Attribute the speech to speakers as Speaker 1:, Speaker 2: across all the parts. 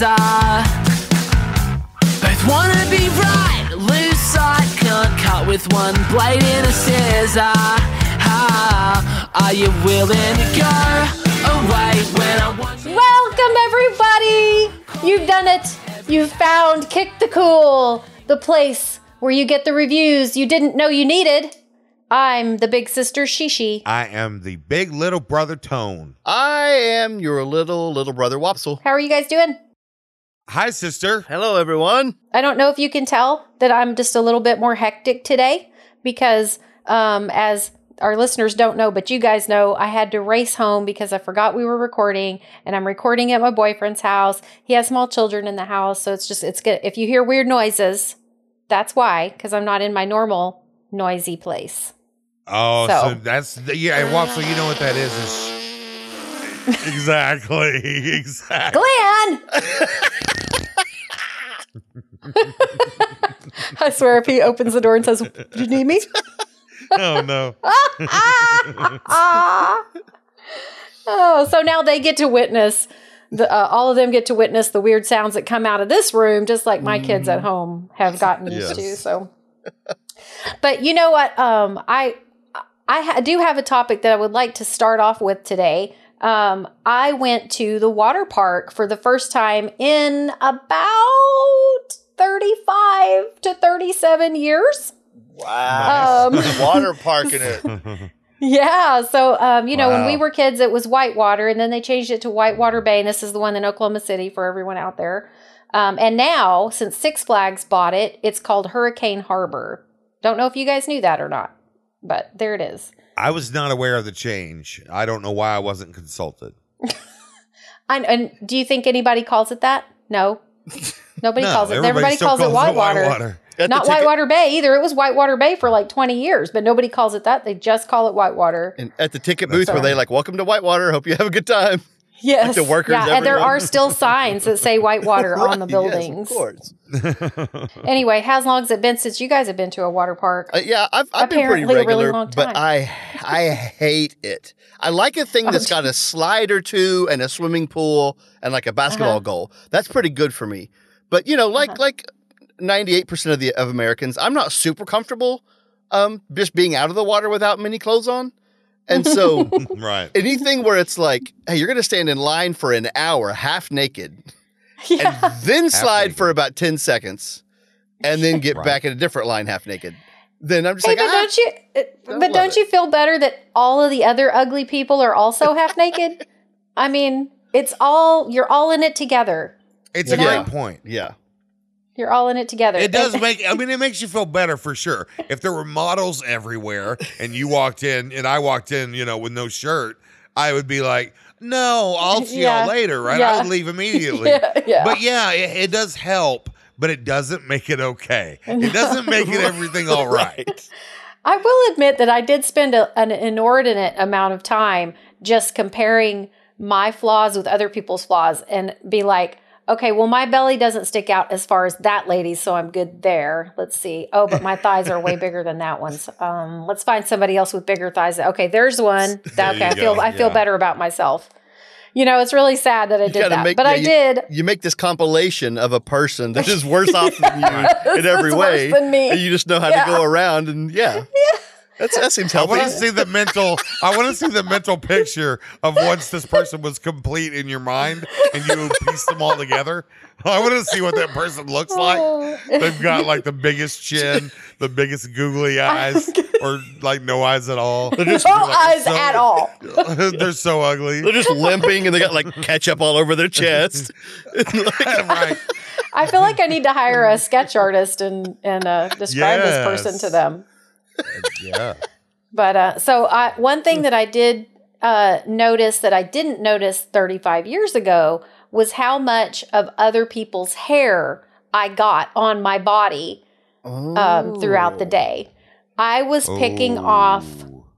Speaker 1: building. Both wanna be right, loose side can't cut with one blade in a scissor. Ah, are you willing to go away when I want you?
Speaker 2: Welcome, everybody! You've done it. You've found Kick the Cool, the place where you get the reviews you didn't know you needed. I'm the big sister Shishi.
Speaker 3: I am the big little brother Tone.
Speaker 4: I am your little little brother Wopsle.
Speaker 2: How are you guys doing?
Speaker 3: Hi, sister.
Speaker 4: Hello, everyone.
Speaker 2: I don't know if you can tell that I'm just a little bit more hectic today because, um, as our listeners don't know, but you guys know, I had to race home because I forgot we were recording, and I'm recording at my boyfriend's house. He has small children in the house, so it's just it's good. If you hear weird noises, that's why, because I'm not in my normal noisy place.
Speaker 3: Oh, so,
Speaker 2: So-
Speaker 3: that's yeah. Well, so you know what that is? is exactly, exactly.
Speaker 2: Glenn! I swear, if he opens the door and says, "Do you need me?"
Speaker 3: Oh no.
Speaker 2: Oh, so now they get to witness the uh, all of them get to witness the weird sounds that come out of this room, just like my kids at home have gotten used to. So, but you know what? Um, I I ha- do have a topic that I would like to start off with today. Um, I went to the water park for the first time in about thirty-five to thirty-seven years.
Speaker 4: Wow.
Speaker 2: Um,
Speaker 4: Water parking it.
Speaker 2: Yeah. So, um, you know, when we were kids, it was Whitewater, and then they changed it to Whitewater Bay. And this is the one in Oklahoma City for everyone out there. Um, and now, since Six Flags bought it, it's called Hurricane Harbor. Don't know if you guys knew that or not, but there it is.
Speaker 3: I was not aware of the change. I don't know why I wasn't consulted.
Speaker 2: And, and do you think anybody calls it that? No. Nobody
Speaker 3: No,
Speaker 2: calls it.
Speaker 3: everybody
Speaker 2: Everybody
Speaker 3: still
Speaker 2: calls it
Speaker 3: calls
Speaker 2: Whitewater.
Speaker 3: Whitewater.
Speaker 2: Not Whitewater Bay either. It was Whitewater Bay for like 20 years, but nobody calls it that. They just call it Whitewater.
Speaker 4: And at the ticket booth, were they like, "Welcome to Whitewater. Hope you have a good time."
Speaker 2: Yes.
Speaker 4: the workers,
Speaker 2: yeah, and there are still signs that say Whitewater on the buildings.
Speaker 4: Yes, of course.
Speaker 2: Anyway, how long has it been since you guys have been to a water park?
Speaker 4: Uh, yeah, I've, I've been pretty
Speaker 2: a really
Speaker 4: regular,
Speaker 2: long
Speaker 4: but. I I hate it. I like a thing
Speaker 2: Oh,
Speaker 4: that's got a slide or two and a swimming pool and like a basketball
Speaker 2: Uh-huh.
Speaker 4: goal. That's pretty good for me. But you know, like like ninety eight percent of the of Americans, I'm not super comfortable um just being out of the water without many clothes on, and so
Speaker 3: right.
Speaker 4: anything where it's like, hey, you're gonna stand in line for an hour half naked
Speaker 2: yeah.
Speaker 4: and then slide
Speaker 3: naked.
Speaker 4: for about ten seconds, and then get
Speaker 3: Right.
Speaker 4: back in a different line half naked. Then I'm just
Speaker 2: Hey,
Speaker 4: like,
Speaker 2: but
Speaker 4: ah,
Speaker 2: don't you? uh,
Speaker 4: Don't
Speaker 2: But don't
Speaker 4: it.
Speaker 2: you feel better that all of the other ugly people are also half naked? I mean, it's all you're all in it together.
Speaker 3: It's
Speaker 2: You
Speaker 3: a
Speaker 2: know?
Speaker 3: great point.
Speaker 4: yeah.
Speaker 2: You're all in it together.
Speaker 3: It does make. I mean, it makes you feel better for sure. If there were models everywhere and you walked in and I walked in, you know, with no shirt, I would be like, "No, I'll see
Speaker 2: Yeah.
Speaker 3: y'all later." Right?
Speaker 2: Yeah.
Speaker 3: I would leave immediately.
Speaker 2: yeah, yeah.
Speaker 3: But yeah, it, it does help, but it doesn't make it okay. It doesn't make it everything all right.
Speaker 2: I will admit that I did spend a, an inordinate amount of time just comparing my flaws with other people's flaws and be like, okay, well, my belly doesn't stick out as far as that lady's, so I'm good there. Let's see. Oh, but my thighs are way bigger than that one's. Um, let's find somebody else with bigger thighs. Okay, there's one. Okay, I feel
Speaker 3: go,
Speaker 2: I feel
Speaker 3: yeah.
Speaker 2: better about myself. You know, it's really sad that I
Speaker 4: You
Speaker 2: did that,
Speaker 4: make-
Speaker 2: but
Speaker 4: yeah,
Speaker 2: I
Speaker 4: you-
Speaker 2: did.
Speaker 4: You make this compilation of a person that is worse off than you in every way,
Speaker 2: worse than me.
Speaker 4: and you just know how
Speaker 2: Yeah.
Speaker 4: to go around. And yeah, That's, that seems healthy.
Speaker 3: I want to see the mental. I want to see the mental picture of once this person was complete in your mind and you piece them all together. I want to see what that person looks like. They've got like the biggest chin, the biggest googly eyes, or like no eyes at all.
Speaker 4: They're just,
Speaker 2: No
Speaker 3: like,
Speaker 2: eyes
Speaker 3: so-
Speaker 2: at all.
Speaker 3: They're so ugly.
Speaker 4: they're just limping and they got like ketchup all over their chest.
Speaker 3: right.
Speaker 2: I feel like I need to hire a sketch artist and and uh, describe this person to them.
Speaker 3: Yeah.
Speaker 2: But uh, so I, one thing that I did uh, notice that I didn't notice 35 years ago was how much of other people's hair I got on my body um, throughout the day. I was picking off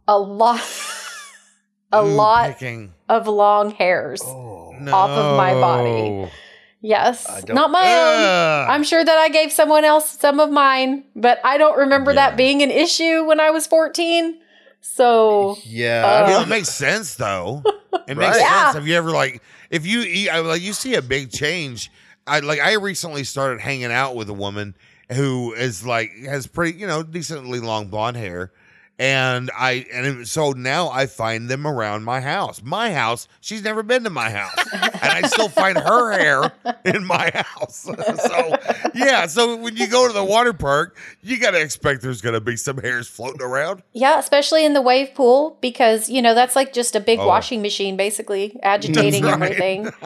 Speaker 2: a lot, a
Speaker 3: Ooh,
Speaker 2: lot
Speaker 3: picking.
Speaker 2: of long hairs. off of my body.
Speaker 3: No.
Speaker 2: Yes,
Speaker 4: don't-
Speaker 2: not my own. I'm sure that I gave someone else some of mine, but I don't remember
Speaker 3: Yeah.
Speaker 2: that being an issue when I was 14. So,
Speaker 4: Yeah,
Speaker 2: Uh,
Speaker 4: I mean,
Speaker 3: it makes sense though. It makes
Speaker 4: Right.
Speaker 2: Yeah.
Speaker 3: sense. Have you ever like if you eat like you see a big change? I like I recently started hanging out with a woman who is like has pretty you know decently long blonde hair. And I and so now I find them around my house. My house, she's never been to my house, and I still find her hair in my house. so yeah, so when you go to the water park, you got to expect there's going to be some hairs floating around.
Speaker 2: Yeah, especially in the wave pool because you know that's like just a big
Speaker 3: Oh.
Speaker 2: washing machine, basically agitating
Speaker 3: right.
Speaker 2: everything.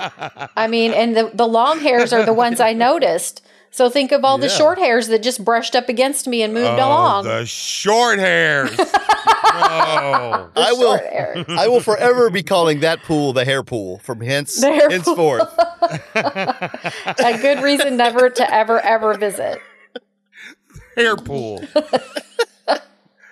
Speaker 2: I mean, and the the long hairs are the ones I noticed. So think of all the short hairs that just brushed up against me and moved
Speaker 3: Oh,
Speaker 2: along.
Speaker 3: the short hairs. oh.
Speaker 2: The
Speaker 4: I will.
Speaker 2: short hairs.
Speaker 4: I will forever be calling that pool the hair pool from hence
Speaker 2: hair pool.
Speaker 4: henceforth.
Speaker 2: a good reason never to ever ever visit.
Speaker 3: hair pool.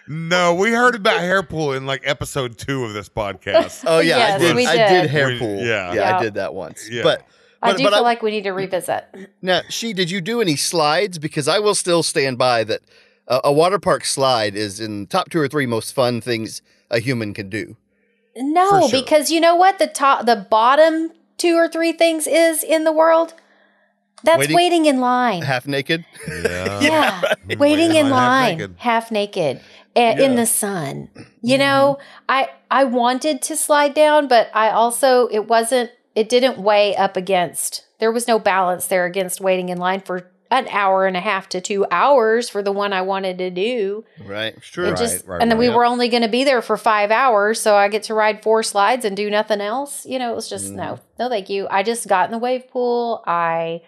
Speaker 3: no, we heard about hair pool in like episode two of this podcast.
Speaker 4: Oh yeah,
Speaker 2: Yes,
Speaker 4: I did.
Speaker 2: we
Speaker 4: I
Speaker 2: did.
Speaker 4: did hair
Speaker 3: We-
Speaker 4: pool.
Speaker 3: yeah.
Speaker 4: yeah,
Speaker 2: Yeah.
Speaker 4: I did that once.
Speaker 3: Yeah.
Speaker 4: But,
Speaker 2: I
Speaker 4: but
Speaker 2: do
Speaker 4: but
Speaker 2: feel like we need to revisit.
Speaker 4: now, she did you do any slides? Because I will still stand by that. Uh, a water park slide is in top two or three most fun things a human can do.
Speaker 2: No,
Speaker 3: sure.
Speaker 2: because you know what the top, the bottom two or three things is in the world. That's
Speaker 4: Waiting-
Speaker 2: waiting, in line.
Speaker 4: Half naked.
Speaker 3: Yeah.
Speaker 2: Yeah, waiting in
Speaker 3: half
Speaker 2: line,
Speaker 3: naked.
Speaker 2: half naked, a- in the sun. You know, I I wanted to slide down, but I also it wasn't. It didn't weigh up against. There was no balance there against waiting in line for an hour and a half to two hours for the one I wanted to do.
Speaker 4: Right. True.
Speaker 3: Right,
Speaker 2: just
Speaker 3: right,
Speaker 2: and then we
Speaker 3: right.
Speaker 2: were only going to be there for five hours, so I get to ride four slides and do nothing else. You know, it was just no, no, thank you. I just got in the wave pool. I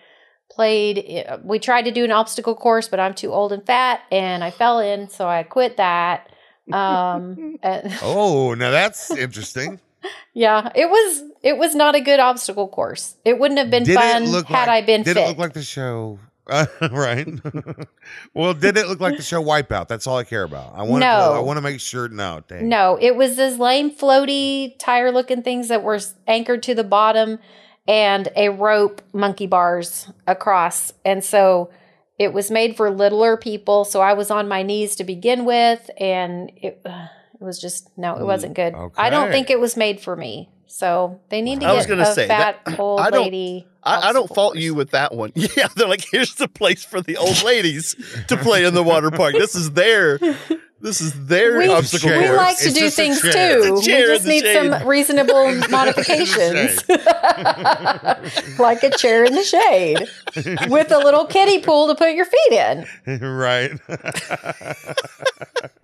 Speaker 2: played. uh, We tried to do an obstacle course, but I'm too old and fat, and I fell in, so I quit that. Um, and-
Speaker 3: Oh, now that's interesting.
Speaker 2: Yeah, it was it was not a good obstacle course. It wouldn't have been
Speaker 3: Did
Speaker 2: fun
Speaker 3: look
Speaker 2: had
Speaker 3: like,
Speaker 2: I been
Speaker 3: Did
Speaker 2: fit.
Speaker 3: it look like the show? Uh, right. well, did it look like the show Wipeout? That's all I care about. I want.
Speaker 2: No.
Speaker 3: To, I want to make sure. No. Dang.
Speaker 2: No, it was those lame floaty tire looking things that were anchored to the bottom and a rope monkey bars across. And so it was made for littler people. So I was on my knees to begin with and it, it was just no, it wasn't hmm, good. I don't think it was made for me. So they need to
Speaker 4: I was
Speaker 2: get
Speaker 4: gonna
Speaker 2: a
Speaker 4: say,
Speaker 2: fat
Speaker 4: that-
Speaker 2: old
Speaker 4: I don't-
Speaker 2: lady.
Speaker 4: I, I don't fault you with that one. Yeah, they're like, here's the place for the old ladies to play in the water park. This is their, this is their
Speaker 2: We,
Speaker 4: obstacle
Speaker 3: chair.
Speaker 2: we like to
Speaker 3: It's
Speaker 2: do things too.
Speaker 4: It's a chair
Speaker 2: We just need
Speaker 4: shade.
Speaker 2: some reasonable modifications. like a chair in the shade with a little kiddie pool to put your feet in.
Speaker 3: right.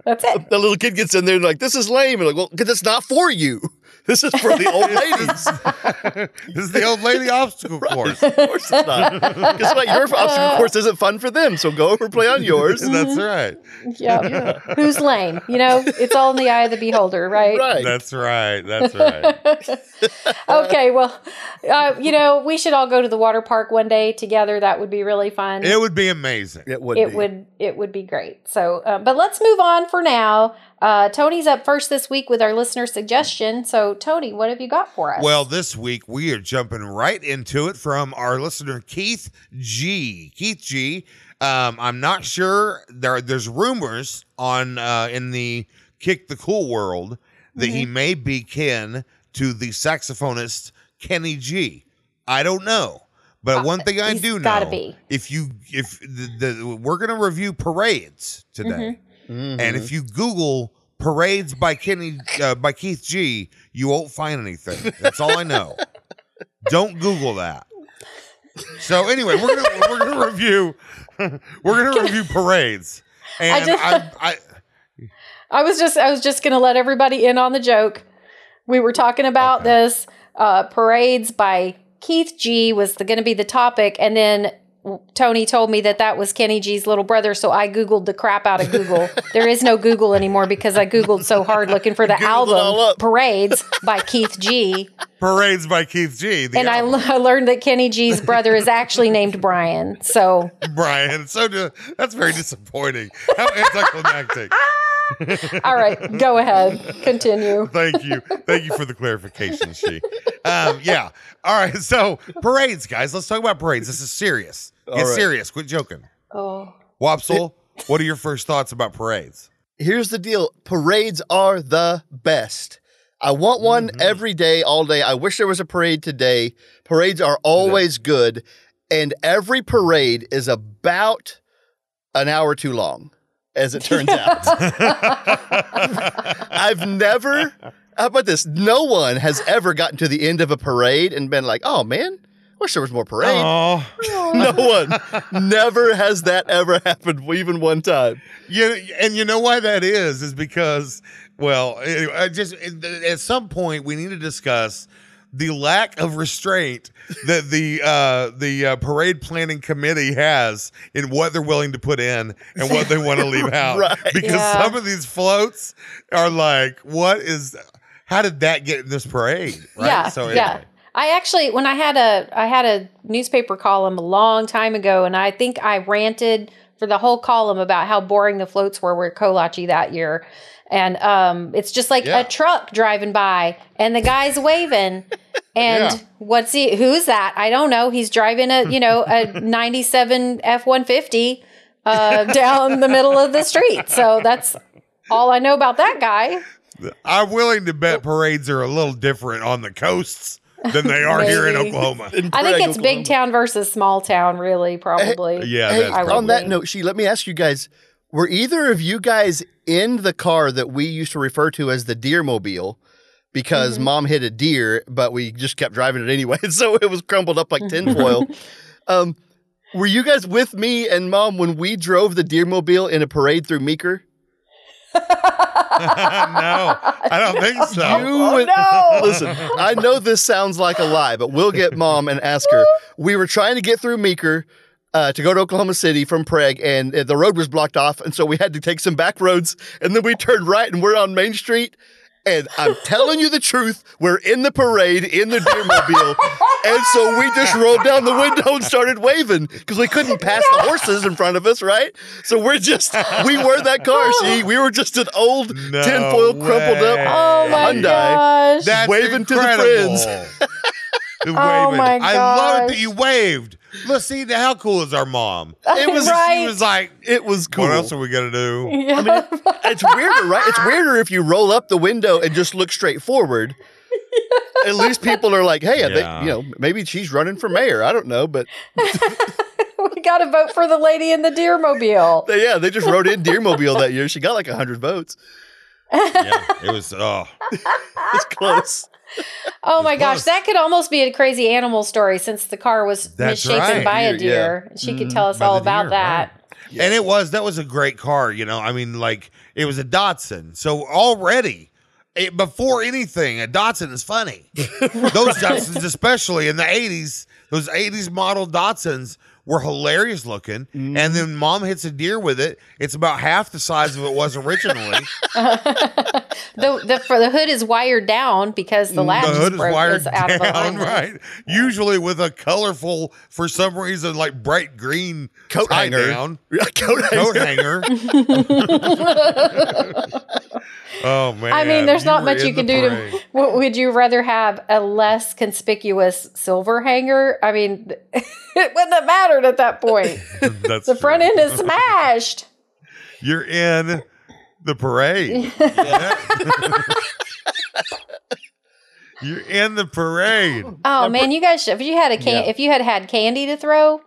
Speaker 2: That's it.
Speaker 4: the little kid gets in there and like, this is lame. And like, well, because it's not for you. This is for the old ladies.
Speaker 3: this is the old lady obstacle course.
Speaker 4: of course it's not. Because like, your obstacle course isn't fun for them. So go over and play on yours.
Speaker 3: That's right.
Speaker 2: Yeah. Who's lame? You know, it's all in the eye of the beholder, right?
Speaker 4: Right.
Speaker 3: That's right. That's right.
Speaker 2: Okay. Well, uh, you know, we should all go to the water park one day together. That would be really fun.
Speaker 3: It would be amazing.
Speaker 4: it would
Speaker 2: it
Speaker 4: be.
Speaker 2: would it would be great so uh, but let's move on for now uh, tony's up first this week with our listener suggestion so tony what have you got for us
Speaker 3: Well, this week we are jumping right into it from our listener Keith G. Keith G. Um, I'm not sure there. There's rumors on uh, in the Kick the Cool world that he
Speaker 2: Mm-hmm.
Speaker 3: may be kin to the saxophonist Kenny G. I don't know, but one thing I
Speaker 2: Uh, he's
Speaker 3: do know,
Speaker 2: be.
Speaker 3: if you if the, the we're gonna review parades today.
Speaker 2: Mm-hmm.
Speaker 3: And if you Google parades by Kenny uh, by Keith G, you won't find anything. That's all I know. Don't Google that. So anyway, we're gonna we're gonna review we're gonna review parades. And
Speaker 2: just-
Speaker 3: I, I,
Speaker 2: i was just i was just gonna let everybody in on the joke we were talking about
Speaker 3: Okay.
Speaker 2: this uh, parades by keith g was gonna be the topic and then Tony told me that that was Kenny G's little brother, so I Googled the crap out of Google. there is no Google anymore because I Googled so hard looking for the
Speaker 4: Googled it all
Speaker 2: album. Parades by Keith G.
Speaker 3: parades by Keith G.
Speaker 2: And I, l- I learned that Kenny G's brother is actually named Brian. So
Speaker 3: Brian. So that's very disappointing. How anticlimactic.
Speaker 2: all right, go ahead, continue.
Speaker 3: Thank you. Thank you for the clarification, she. Um, yeah. All right. So parades, guys. Let's talk about parades. This is serious. Get
Speaker 4: All right.
Speaker 3: serious. Quit joking.
Speaker 2: Oh,
Speaker 3: Wopsle, what are your first thoughts about parades?
Speaker 4: Here's the deal parades are the best. I want one every day, all day. I wish there was a parade today. Parades are always good, and every parade is about an hour too long, as it turns out. I've never. How about this? No one has ever gotten to the end of a parade and been like, "Oh man, wish there was more parade."
Speaker 3: Oh,
Speaker 4: No one. Never has that ever happened, even one time.
Speaker 3: you and you know why that is is because well, I just at some point we need to discuss the lack of restraint that the uh, the uh, parade planning committee has in what they're willing to put in and what they want to leave out.
Speaker 4: Right.
Speaker 3: Because
Speaker 2: Yeah.
Speaker 3: some of these floats are like, what is? How did that get in this parade? Right?
Speaker 2: Yeah,
Speaker 3: So
Speaker 2: yeah. I actually, when I had a, I had a newspaper column a long time ago, and I think I ranted for the whole column about how boring the floats were with Kolache that year. And um, it's just like
Speaker 3: Yeah.
Speaker 2: a truck driving by, and the guy's waving. And
Speaker 3: Yeah.
Speaker 2: what's he? Who's that? I don't know. He's driving a, you know, a '97 F-150 uh, down the middle of the street. So that's all I know about that guy.
Speaker 3: I'm willing to bet parades are a little different on the coasts than they are here in
Speaker 2: Maybe.
Speaker 3: Oklahoma.
Speaker 2: I think
Speaker 4: Prague,
Speaker 2: it's big town versus small town, really, probably.
Speaker 3: Yeah,
Speaker 4: Hey,
Speaker 3: that's
Speaker 4: on that note, she let me ask you guys: Were either of you guys in the car that we used to refer to as the Deer Mobile? Because
Speaker 2: Mm-hmm.
Speaker 4: mom hit a deer, but we just kept driving it anyway, so it was crumpled up like tinfoil. um, were you guys with me and mom when we drove the Deer Mobile in a parade through Meeker?
Speaker 3: no, I don't think so.
Speaker 4: You and-
Speaker 2: no.
Speaker 4: Listen, I know this sounds like a lie, but we'll get mom and ask her. We were trying to get through Meeker uh, to go to Oklahoma City from Prague, and uh, the road was blocked off, and so we had to take some back roads, and then we turned right, and we're on Main Street. And I'm telling you the truth, we're in the parade in the Deermobile. and so we just rolled down the window and started waving because we couldn't pass the horses in front of us, right? So we're just, we were that car. See, we were just an old
Speaker 3: No
Speaker 4: tinfoil crumpled up.
Speaker 2: Oh my
Speaker 4: Hyundai.
Speaker 2: gosh.
Speaker 3: That's
Speaker 4: Waving to the friends.
Speaker 3: The
Speaker 2: Oh
Speaker 3: waving.
Speaker 2: my
Speaker 3: I love it that you waved. Let's see how cool is our mom.
Speaker 4: It was,
Speaker 2: Right.
Speaker 3: She was like,
Speaker 4: it was cool.
Speaker 3: "What else are we gonna do?"
Speaker 2: yeah.
Speaker 4: It's weirder, right? It's weirder if you roll up the window and just look straight forward. At least people are like, "Hey, I
Speaker 3: Yeah.
Speaker 4: think, you know, maybe she's running for mayor." I don't know, but
Speaker 2: we got to vote for the lady in the deer mobile.
Speaker 4: yeah, they just wrote in Deermobile that year. She got like hundred votes.
Speaker 3: yeah, it was. Oh,
Speaker 4: It's close.
Speaker 2: Oh my gosh, that could almost be a crazy animal story since the car was
Speaker 3: That's
Speaker 2: misshapen
Speaker 3: right.
Speaker 2: by a
Speaker 4: Deer, yeah.
Speaker 2: deer. She could tell us mm,
Speaker 3: By
Speaker 2: all
Speaker 3: the
Speaker 2: about
Speaker 3: deer,
Speaker 2: that.
Speaker 3: and it was that was a great car. You know, I mean, like it was a Datsun. So already. It, before anything, a Datsun is funny. those Datsuns, especially in the '80s, those '80s model Datsuns were hilarious looking.
Speaker 2: Mm-hmm.
Speaker 3: And then mom hits a deer with it. It's about half the size of it was originally.
Speaker 2: The the for the hood is wired down because the latch
Speaker 3: the hood
Speaker 2: is,
Speaker 3: is wired
Speaker 2: is
Speaker 3: down,
Speaker 2: alignment.
Speaker 3: right? Usually with a colorful, for some reason, like bright green
Speaker 4: Coat hanger.
Speaker 3: down
Speaker 4: Coat
Speaker 3: coat
Speaker 4: hanger.
Speaker 3: hanger. oh man!
Speaker 2: I mean, there's
Speaker 3: you
Speaker 2: not much you can do
Speaker 3: parade.
Speaker 2: to. W- Would you rather have a less conspicuous silver hanger? I mean, it wouldn't have mattered at that point.
Speaker 3: That's
Speaker 2: The front
Speaker 3: true.
Speaker 2: end is smashed.
Speaker 3: You're in the parade. You're in the parade.
Speaker 2: Oh man, you guys! If you had a can,
Speaker 4: Yeah.
Speaker 2: if you had had candy to throw,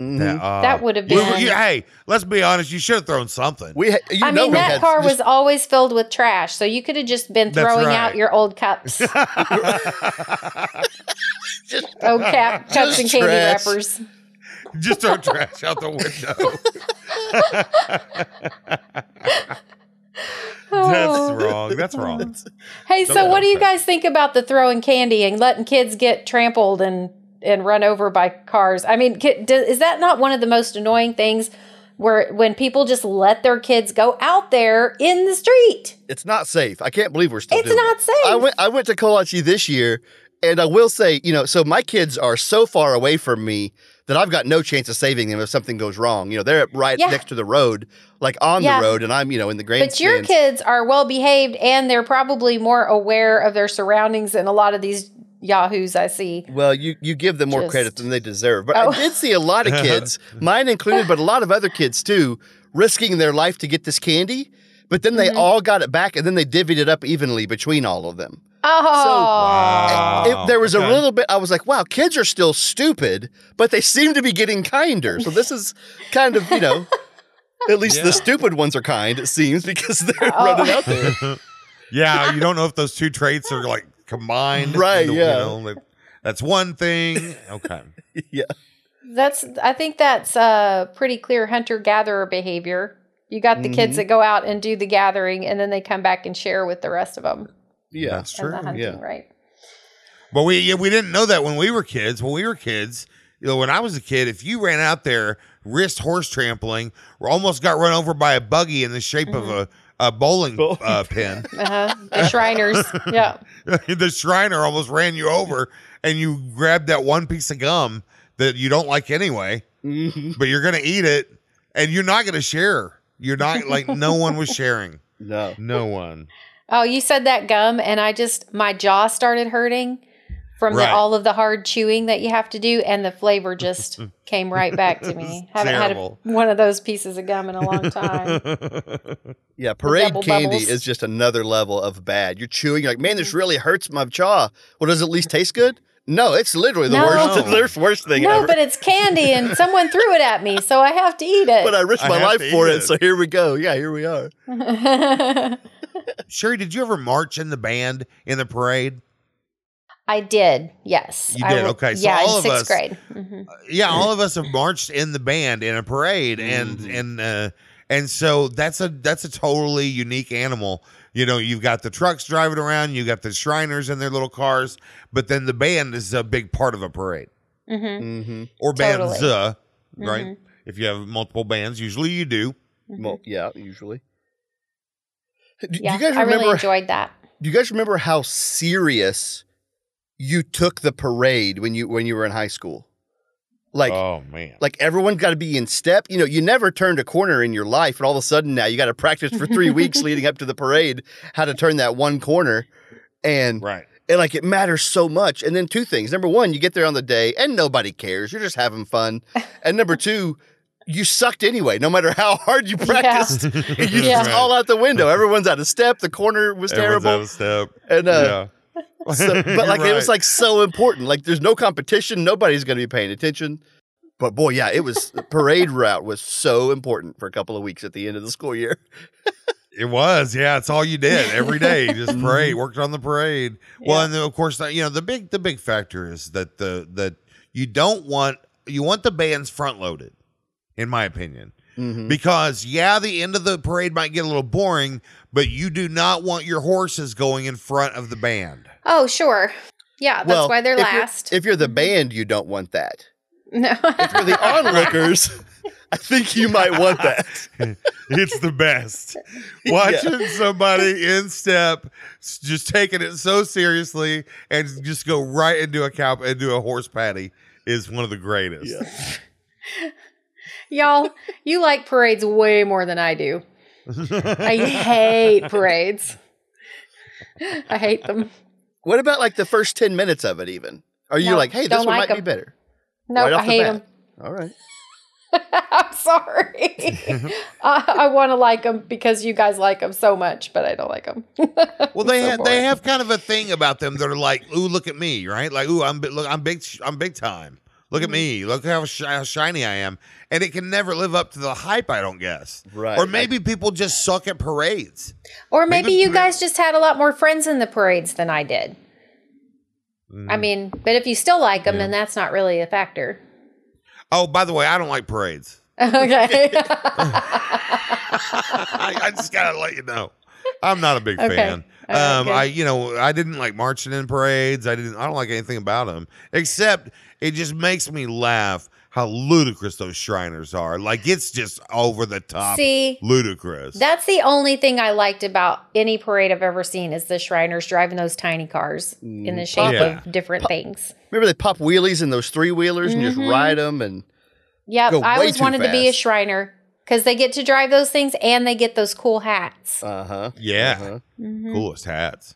Speaker 4: Mhm.
Speaker 3: uh,
Speaker 2: That would have
Speaker 3: we were-
Speaker 2: been-
Speaker 3: you- hey, let's be honest. You should have thrown something.
Speaker 4: We, ha- you
Speaker 2: I
Speaker 4: know,
Speaker 2: mean,
Speaker 4: we
Speaker 2: that car
Speaker 4: just-
Speaker 2: was always filled with trash, so you could have just been throwing
Speaker 3: right.
Speaker 2: out your old cups,
Speaker 4: just
Speaker 2: old cap cups
Speaker 4: Just
Speaker 2: and candy wrappers.
Speaker 3: Just throw trash out the window. That's wrong. That's wrong.
Speaker 2: Hey, so
Speaker 3: Don't
Speaker 2: what do you guys think about the throwing candy and letting kids get trampled and and run over by cars? I mean, is that not one of the most annoying things? Where when people just let their kids go out there in the street,
Speaker 4: it's not safe. I can't believe we're still.
Speaker 2: it's
Speaker 4: doing it.
Speaker 2: not safe.
Speaker 4: I went I went to Kolache this year, and I will say, you know, so my kids are so far away from me that I've got no chance of saving them if something goes wrong. You know, they're right
Speaker 2: Yeah.
Speaker 4: next to the road, like on
Speaker 2: Yeah.
Speaker 4: the road, and I'm, you know, in the grandstands.
Speaker 2: But your kids are well behaved and they're probably more aware of their surroundings than a lot of these yahoos I see.
Speaker 4: Well, you you give them more
Speaker 2: Just-
Speaker 4: credit than they deserve. But
Speaker 2: Oh.
Speaker 4: I did see a lot of kids, mine included, but a lot of other kids too, risking their life to get this candy but then they mm-hmm. all got it back, and then they divvied it up evenly between all of them.
Speaker 2: Oh,
Speaker 3: Wow.
Speaker 4: It- there was
Speaker 3: Okay.
Speaker 4: a little bit. I was like, "Wow, kids are still stupid, but they seem to be getting kinder." So this is kind of you know, at least
Speaker 3: Yeah.
Speaker 4: the stupid ones are kind. It seems because they're
Speaker 2: Oh.
Speaker 4: running out there.
Speaker 3: Yeah, you don't know if those two traits are like combined.
Speaker 4: Right,
Speaker 3: into,
Speaker 4: yeah.
Speaker 3: You know, that- that's one thing. Okay.
Speaker 4: yeah,
Speaker 2: that's. I think that's uh, pretty clear hunter gatherer behavior. You got the kids that go out and do the gathering, and then they come back and share with the rest of them
Speaker 4: yeah.
Speaker 3: That's true.
Speaker 2: hunting,
Speaker 4: yeah.
Speaker 2: right?
Speaker 3: But we yeah, we didn't know that when we were kids. When we were kids, you know, when I was a kid, if you ran out there wrist horse trampling, or almost got run over by a buggy in the shape of a, a bowling
Speaker 4: Bowling
Speaker 3: uh, pin,
Speaker 2: Uh-huh. The Shriners, yeah.
Speaker 3: the Shriner almost ran you over, and you grabbed that one piece of gum that you don't like anyway,
Speaker 4: Mhm.
Speaker 3: but you're gonna eat it, and you're not gonna share. You're not like no one was sharing.
Speaker 4: No,
Speaker 3: No one.
Speaker 2: Oh, you said that gum, and I just my jaw started hurting from
Speaker 3: Right.
Speaker 2: the, all of the hard chewing that you have to do, and the flavor just came right back to me. Haven't
Speaker 3: terrible.
Speaker 2: had a, one of those pieces of gum in a long time.
Speaker 4: yeah. Parade candy
Speaker 2: bubbles.
Speaker 4: is just another level of bad. You're chewing. You're like, man, this mm-hmm. really hurts my jaw. Well, does it at least taste good? No, it's literally the
Speaker 2: No.
Speaker 4: worst. The worst thing
Speaker 2: no,
Speaker 4: ever.
Speaker 2: but it's candy, and someone threw it at me, so I have to eat it.
Speaker 4: but I risked
Speaker 3: I
Speaker 4: my
Speaker 3: have
Speaker 4: life for it,
Speaker 3: it.
Speaker 4: so here we go. Yeah, here we are.
Speaker 3: Sherry, did you ever march in the band in the parade?
Speaker 2: I did, yes.
Speaker 3: You did,
Speaker 2: w-
Speaker 3: okay, so
Speaker 2: yeah,
Speaker 3: all
Speaker 2: in
Speaker 3: of
Speaker 2: sixth
Speaker 3: us-
Speaker 2: grade. Mhm.
Speaker 3: yeah all of us have marched in the band in a parade and
Speaker 4: Mhm.
Speaker 3: and uh and so that's a that's a totally unique animal you know you've got the trucks driving around you got the shriners in their little cars but then the band is a big part of a parade
Speaker 2: Mhm.
Speaker 4: Mm-hmm.
Speaker 3: or
Speaker 2: Totally.
Speaker 3: bands uh, right
Speaker 2: Mhm.
Speaker 3: if you have multiple bands usually you do
Speaker 4: Well, yeah, usually. Do
Speaker 2: Yeah,
Speaker 4: you guys remember,
Speaker 2: I really enjoyed that.
Speaker 4: do you guys remember how serious you took the parade when you when you were in high school? Like,
Speaker 3: oh man
Speaker 4: like everyone's got to be in step. You know, you never turned a corner in your life, and all of a sudden now you got to practice for three weeks leading up to the parade how to turn that one corner, and
Speaker 3: right
Speaker 4: and like it matters so much. And then two things: number one, you get there on the day, and nobody cares. You're just having fun. And number two. You sucked anyway, no matter how hard you practiced. You
Speaker 2: Yeah.
Speaker 4: just all out the window. Everyone's out of step. The corner was
Speaker 3: Everyone's
Speaker 4: terrible.
Speaker 3: out of step
Speaker 4: And uh,
Speaker 3: yeah
Speaker 4: so, but like it was like so important. Like there's no competition. Nobody's going to be paying attention. But boy, yeah, it was the parade route was so important for a couple of weeks at the end of the school year.
Speaker 3: It was, yeah. It's all you did every day. Just mm-hmm. parade, worked on the parade. Well, and then, of course, you know the big the big factor is that the that you don't want you want the bands front loaded, in my opinion,
Speaker 4: Mhm.
Speaker 3: because yeah, the end of the parade might get a little boring, but you do not want your horses going in front of the band.
Speaker 2: Oh, sure. Yeah, that's
Speaker 4: Well,
Speaker 2: why they're
Speaker 4: if you're-
Speaker 2: last.
Speaker 4: If you're the band, you don't want that.
Speaker 2: no.
Speaker 4: If you're the onlookers, I think you might want that.
Speaker 3: It's the best. Watching somebody in step, just taking it so seriously, and just go right into a cow into a horse patty is one of the greatest.
Speaker 2: Y'all, you like parades way more than I do. I hate parades. I hate them.
Speaker 4: What about like the first 10 minutes of it, even? Are you
Speaker 2: No,
Speaker 4: like, hey, this one
Speaker 2: like
Speaker 4: might be better?
Speaker 2: No,
Speaker 4: Right
Speaker 2: I hate
Speaker 4: bat.
Speaker 2: them.
Speaker 4: All right.
Speaker 2: I'm sorry. I, I want to like them because you guys like them so much, but I don't like them.
Speaker 3: Well, they
Speaker 2: So
Speaker 3: have, they have kind of a thing about them that are like, "Ooh, look at me!" Right? Like, "Ooh, I'm look, I'm big, I'm big time. Look at me. Look how, shi- how shiny I am." And it can never live up to the hype. I don't guess.
Speaker 4: Right.
Speaker 3: Or maybe people just suck at parades.
Speaker 2: Or maybe,
Speaker 3: Maybe-
Speaker 2: you guys just had a lot more friends in the parades than I did. I mean, but if you still like them, then that's not really a factor.
Speaker 3: Oh, by the way, I don't like parades.
Speaker 2: Okay.
Speaker 3: I, I just gotta let you know. I'm not a big
Speaker 2: Okay.
Speaker 3: fan.
Speaker 2: All right,
Speaker 3: Um,
Speaker 2: good.
Speaker 3: I, you know, I didn't like marching in parades. I didn't. I don't like anything about them except it just makes me laugh how ludicrous those Shriners are. Like it's just over the top,
Speaker 2: See,
Speaker 3: ludicrous.
Speaker 2: that's the only thing I liked about any parade I've ever seen is the Shriners driving those tiny cars in the shape
Speaker 3: Yeah.
Speaker 2: of different things.
Speaker 4: Remember they pop wheelies in those three wheelers and just
Speaker 2: Mm-hmm.
Speaker 4: ride them and
Speaker 2: Yep,
Speaker 4: Go
Speaker 2: I always
Speaker 4: too
Speaker 2: wanted to be a. Shriner because they get to drive those things and they get those cool hats.
Speaker 4: uh huh.
Speaker 3: yeah,
Speaker 4: Uh-huh.
Speaker 2: Mm-hmm.
Speaker 3: coolest hats.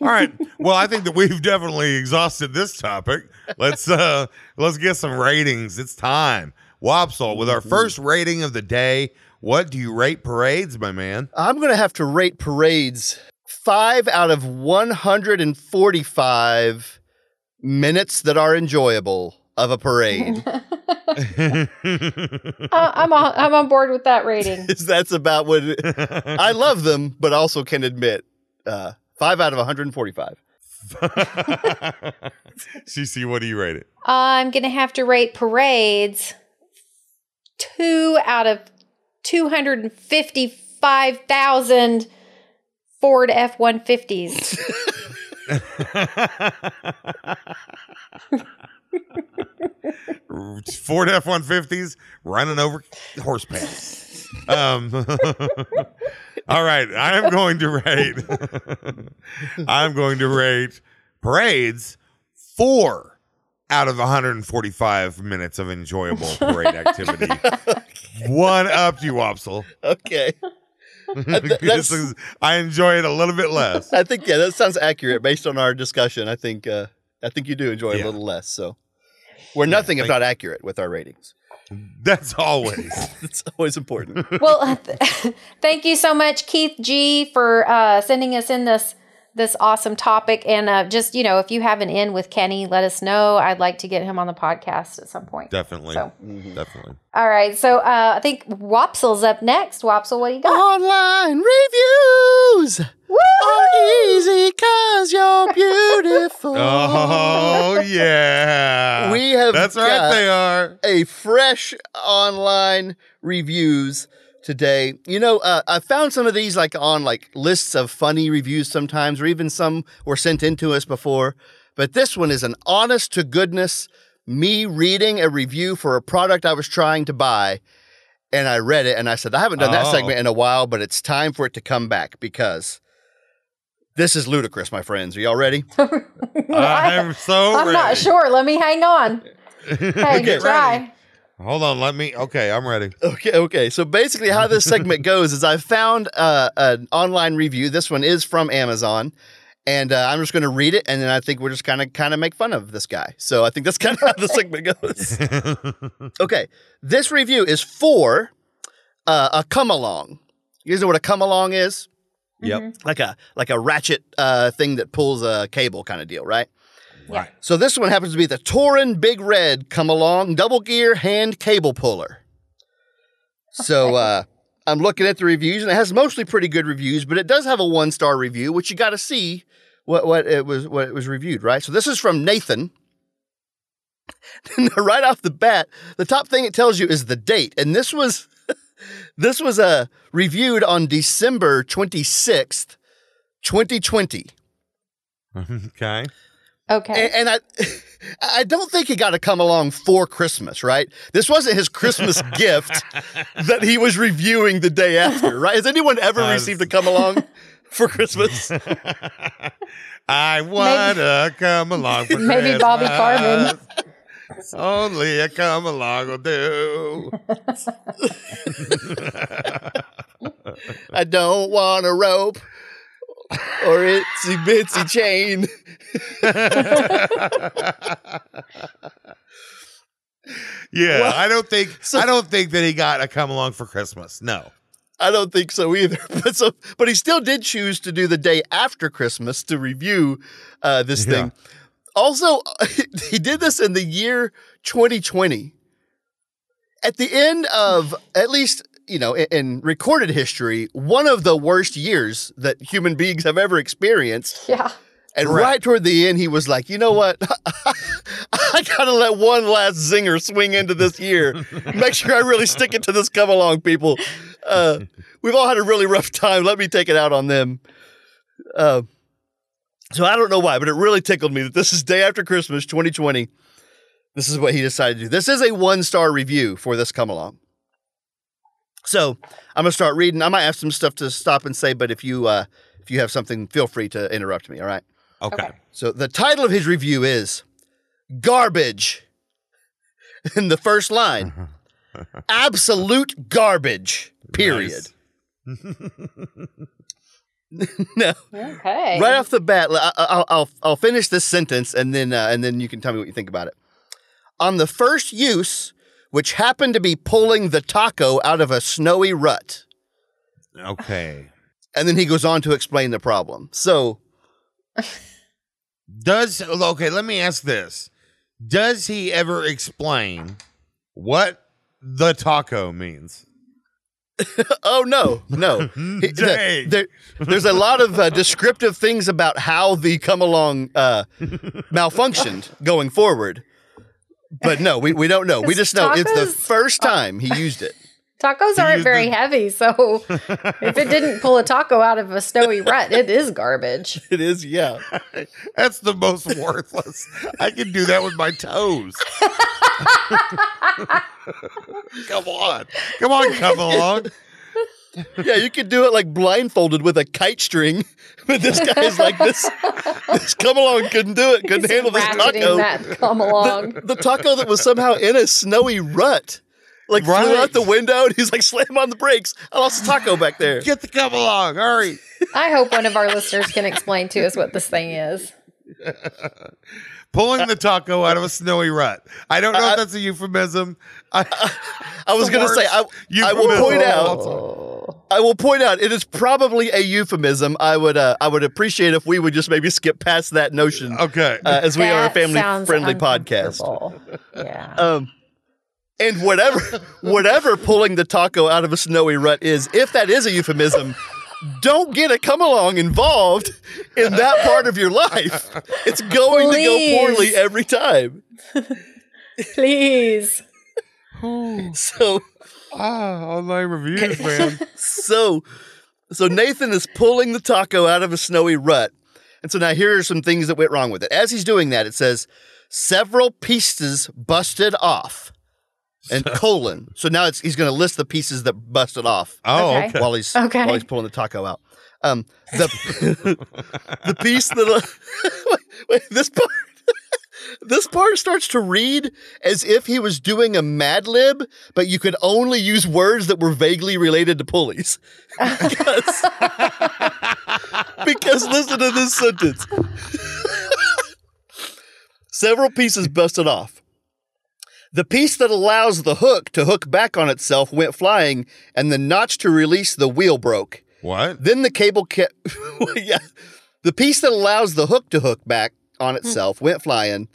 Speaker 3: All right. Well, I think that we've definitely exhausted this topic. Let's uh let's get some ratings. It's time. Wopsle with our first rating of the day. What do you rate parades, my man?
Speaker 4: I'm going to have to rate parades five out of 145 minutes that are enjoyable of a parade.
Speaker 2: Uh, I'm on, I'm on board with that rating.
Speaker 4: That's about what it- I love them, but also can admit uh, five out of 145.
Speaker 3: CC, what do you rate it?
Speaker 2: I'm gonna have to rate parades two out of two hundred and fifty-five thousand Ford F one fifties.
Speaker 3: Ford F one fifties running over horse pants. Um, all right, I am going to rate. I'm going to rate parades four out of 145 minutes of enjoyable parade activity. One up to you.
Speaker 4: Okay. Th-
Speaker 3: This is- I enjoy it a little bit less.
Speaker 4: I think yeah, that sounds accurate based on our discussion. I think uh, I think you do enjoy it
Speaker 3: Yeah.
Speaker 4: a little less. So we're nothing if
Speaker 3: thank-
Speaker 4: not accurate with our ratings.
Speaker 3: That's always.
Speaker 4: It's always important.
Speaker 2: well, th- thank you so much, Keith G, for uh, sending us in this this awesome topic. And uh, just you know, if you have an in with Kenny, let us know. I'd like to get him on the podcast at some point.
Speaker 3: Definitely.
Speaker 2: So.
Speaker 3: Definitely.
Speaker 2: All right, so uh, I think Wopsle's up next. Wopsel, what do you got?
Speaker 4: Online reviews are easy cause you're beautiful.
Speaker 3: Oh, yeah.
Speaker 4: We have
Speaker 3: That's right,
Speaker 4: got-
Speaker 3: they are.
Speaker 4: a fresh online reviews today. You know, uh, I found some of these like on like lists of funny reviews sometimes, or even some were sent in to us before. But this one is an honest to goodness me reading a review for a product I was trying to buy. And I read it and I said, I haven't done that
Speaker 3: Oh.
Speaker 4: segment in a while, but it's time for it to come back because this is ludicrous, my friends. Are y'all ready?
Speaker 3: I'm so
Speaker 2: I'm
Speaker 3: ready.
Speaker 2: not sure. Let me hang on. Hey,
Speaker 3: Get
Speaker 2: try.
Speaker 3: ready. Hold on. Let me. Okay, I'm ready.
Speaker 4: Okay, okay. So basically, how this segment goes is I found uh, an online review. This one is from Amazon, and uh, I'm just going to read it, and then I think we're just kind of kind of make fun of this guy. So I think that's kind of how the segment goes. okay, this review is for uh, a come along. You guys know what a come along is?
Speaker 3: Yep.
Speaker 4: Like a like a ratchet uh, thing that pulls a cable kind of deal, right?
Speaker 3: Right.
Speaker 4: So this one happens to be the Torin Big Red come along double gear hand cable puller. So uh, I'm looking at the reviews and it has mostly pretty good reviews, but it does have a one star review, which you got to see what what it was what it was reviewed, right? So this is from Nathan. right off the bat, the top thing it tells you is the date, and this was this was uh, reviewed on December 26th, 2020.
Speaker 3: Okay.
Speaker 2: Okay.
Speaker 4: And, and I, I don't think he got to come along for Christmas, right? This wasn't his Christmas gift that he was reviewing the day after, right? Has anyone ever
Speaker 3: Uh,
Speaker 4: received a come along for Christmas?
Speaker 3: I wanna come along for Christmas.
Speaker 2: Maybe Bobby
Speaker 3: Christmas. Only a come along will do.
Speaker 4: I don't want a rope or itsy bitsy chain.
Speaker 3: Yeah, I don't think I don't think that he got a come along for Christmas. No.
Speaker 4: I don't think so either. But so, but he still did choose to do the day after Christmas to review uh, this thing. Also, he did this in the year 2020. At the end of at least you know in, in recorded history, one of the worst years that human beings have ever experienced.
Speaker 2: yeah.
Speaker 4: And
Speaker 3: Correct.
Speaker 4: right toward the end, he was like, "You know what? I gotta let one last zinger swing into this year. Make sure I really stick it to this come along, people. Uh, we've all had a really rough time. Let me take it out on them." Uh, so I don't know why, but it really tickled me that this is day after Christmas, 2020. This is what he decided to do. This is a one star review for this come along. So I'm gonna start reading. I might have some stuff to stop and say, but if you uh, if you have something, feel free to interrupt me. All right.
Speaker 3: Okay.
Speaker 2: Okay.
Speaker 4: So the title of his review is Garbage. In the first line, absolute garbage. Period. no,
Speaker 2: Okay.
Speaker 4: right off the bat, I- I- I'll, I'll I'll finish this sentence and then uh, and then you can tell me what you think about it. On the first use, which happened to be pulling the taco out of a snowy rut.
Speaker 3: Okay.
Speaker 4: And then he goes on to explain the problem. So,
Speaker 3: Does okay, let me ask this. Does he ever explain what the taco means?
Speaker 4: oh no, no. He- the- there's a lot of uh, descriptive things about how the come along uh, malfunctioned going forward. But no, we, we don't know. We just know it's the first time he used it.
Speaker 2: Tacos aren't very
Speaker 3: the-
Speaker 2: heavy, so if it didn't pull a taco out of a snowy rut, it is garbage.
Speaker 4: It is, yeah.
Speaker 3: That's the most worthless. I can do that with my toes. come on. Come on, come along.
Speaker 4: Yeah, you could do it like blindfolded with a kite string, but this guy's like this. This come along couldn't do it. Couldn't
Speaker 2: He's
Speaker 4: handle this taco.
Speaker 2: that come along.
Speaker 4: The taco that was somehow in a snowy rut, like flew
Speaker 3: Right.
Speaker 4: out the window, and he's like, "Slam on the brakes! I lost the taco back there."
Speaker 3: Get the come along. Hurry.
Speaker 2: I hope one of our listeners can explain to us what this thing is.
Speaker 3: Pulling the taco out of a snowy rut. I don't know
Speaker 4: I-
Speaker 3: if that's a euphemism. I,
Speaker 4: I was gonna say, I, I will point out,
Speaker 3: all time.
Speaker 4: I will point out, it is probably a euphemism. I would, uh, I would appreciate if we would just maybe skip past that notion,
Speaker 3: Okay.
Speaker 4: uh, as we are a family friendly podcast.
Speaker 2: Yeah.
Speaker 4: Um, and whatever, whatever pulling the taco out of a snowy rut is, if that is a euphemism, don't get a come along involved in that part of your life. It's going to go poorly every time.
Speaker 2: Please.
Speaker 4: So,
Speaker 3: ah, online reviews, man.
Speaker 4: so, so Nathan is pulling the taco out of a snowy rut. And so now here are some things that went wrong with it. As he's doing that, it says several pieces busted off. And colon. So now it's he's going to list the pieces that busted off.
Speaker 3: Oh,
Speaker 2: Okay.
Speaker 3: okay.
Speaker 4: while he's
Speaker 2: Okay.
Speaker 4: while he's pulling the taco out. Um, the the piece that uh, wait, wait, this part this part starts to read as if he was doing a Mad Lib, but you could only use words that were vaguely related to pulleys. Because, because listen to this sentence. Several pieces busted off. The piece that allows the hook to hook back on itself went flying, and the notch to release the wheel broke.
Speaker 3: What?
Speaker 4: Then the cable kept. yeah. The piece that allows the hook to hook back on hmm. itself went flying,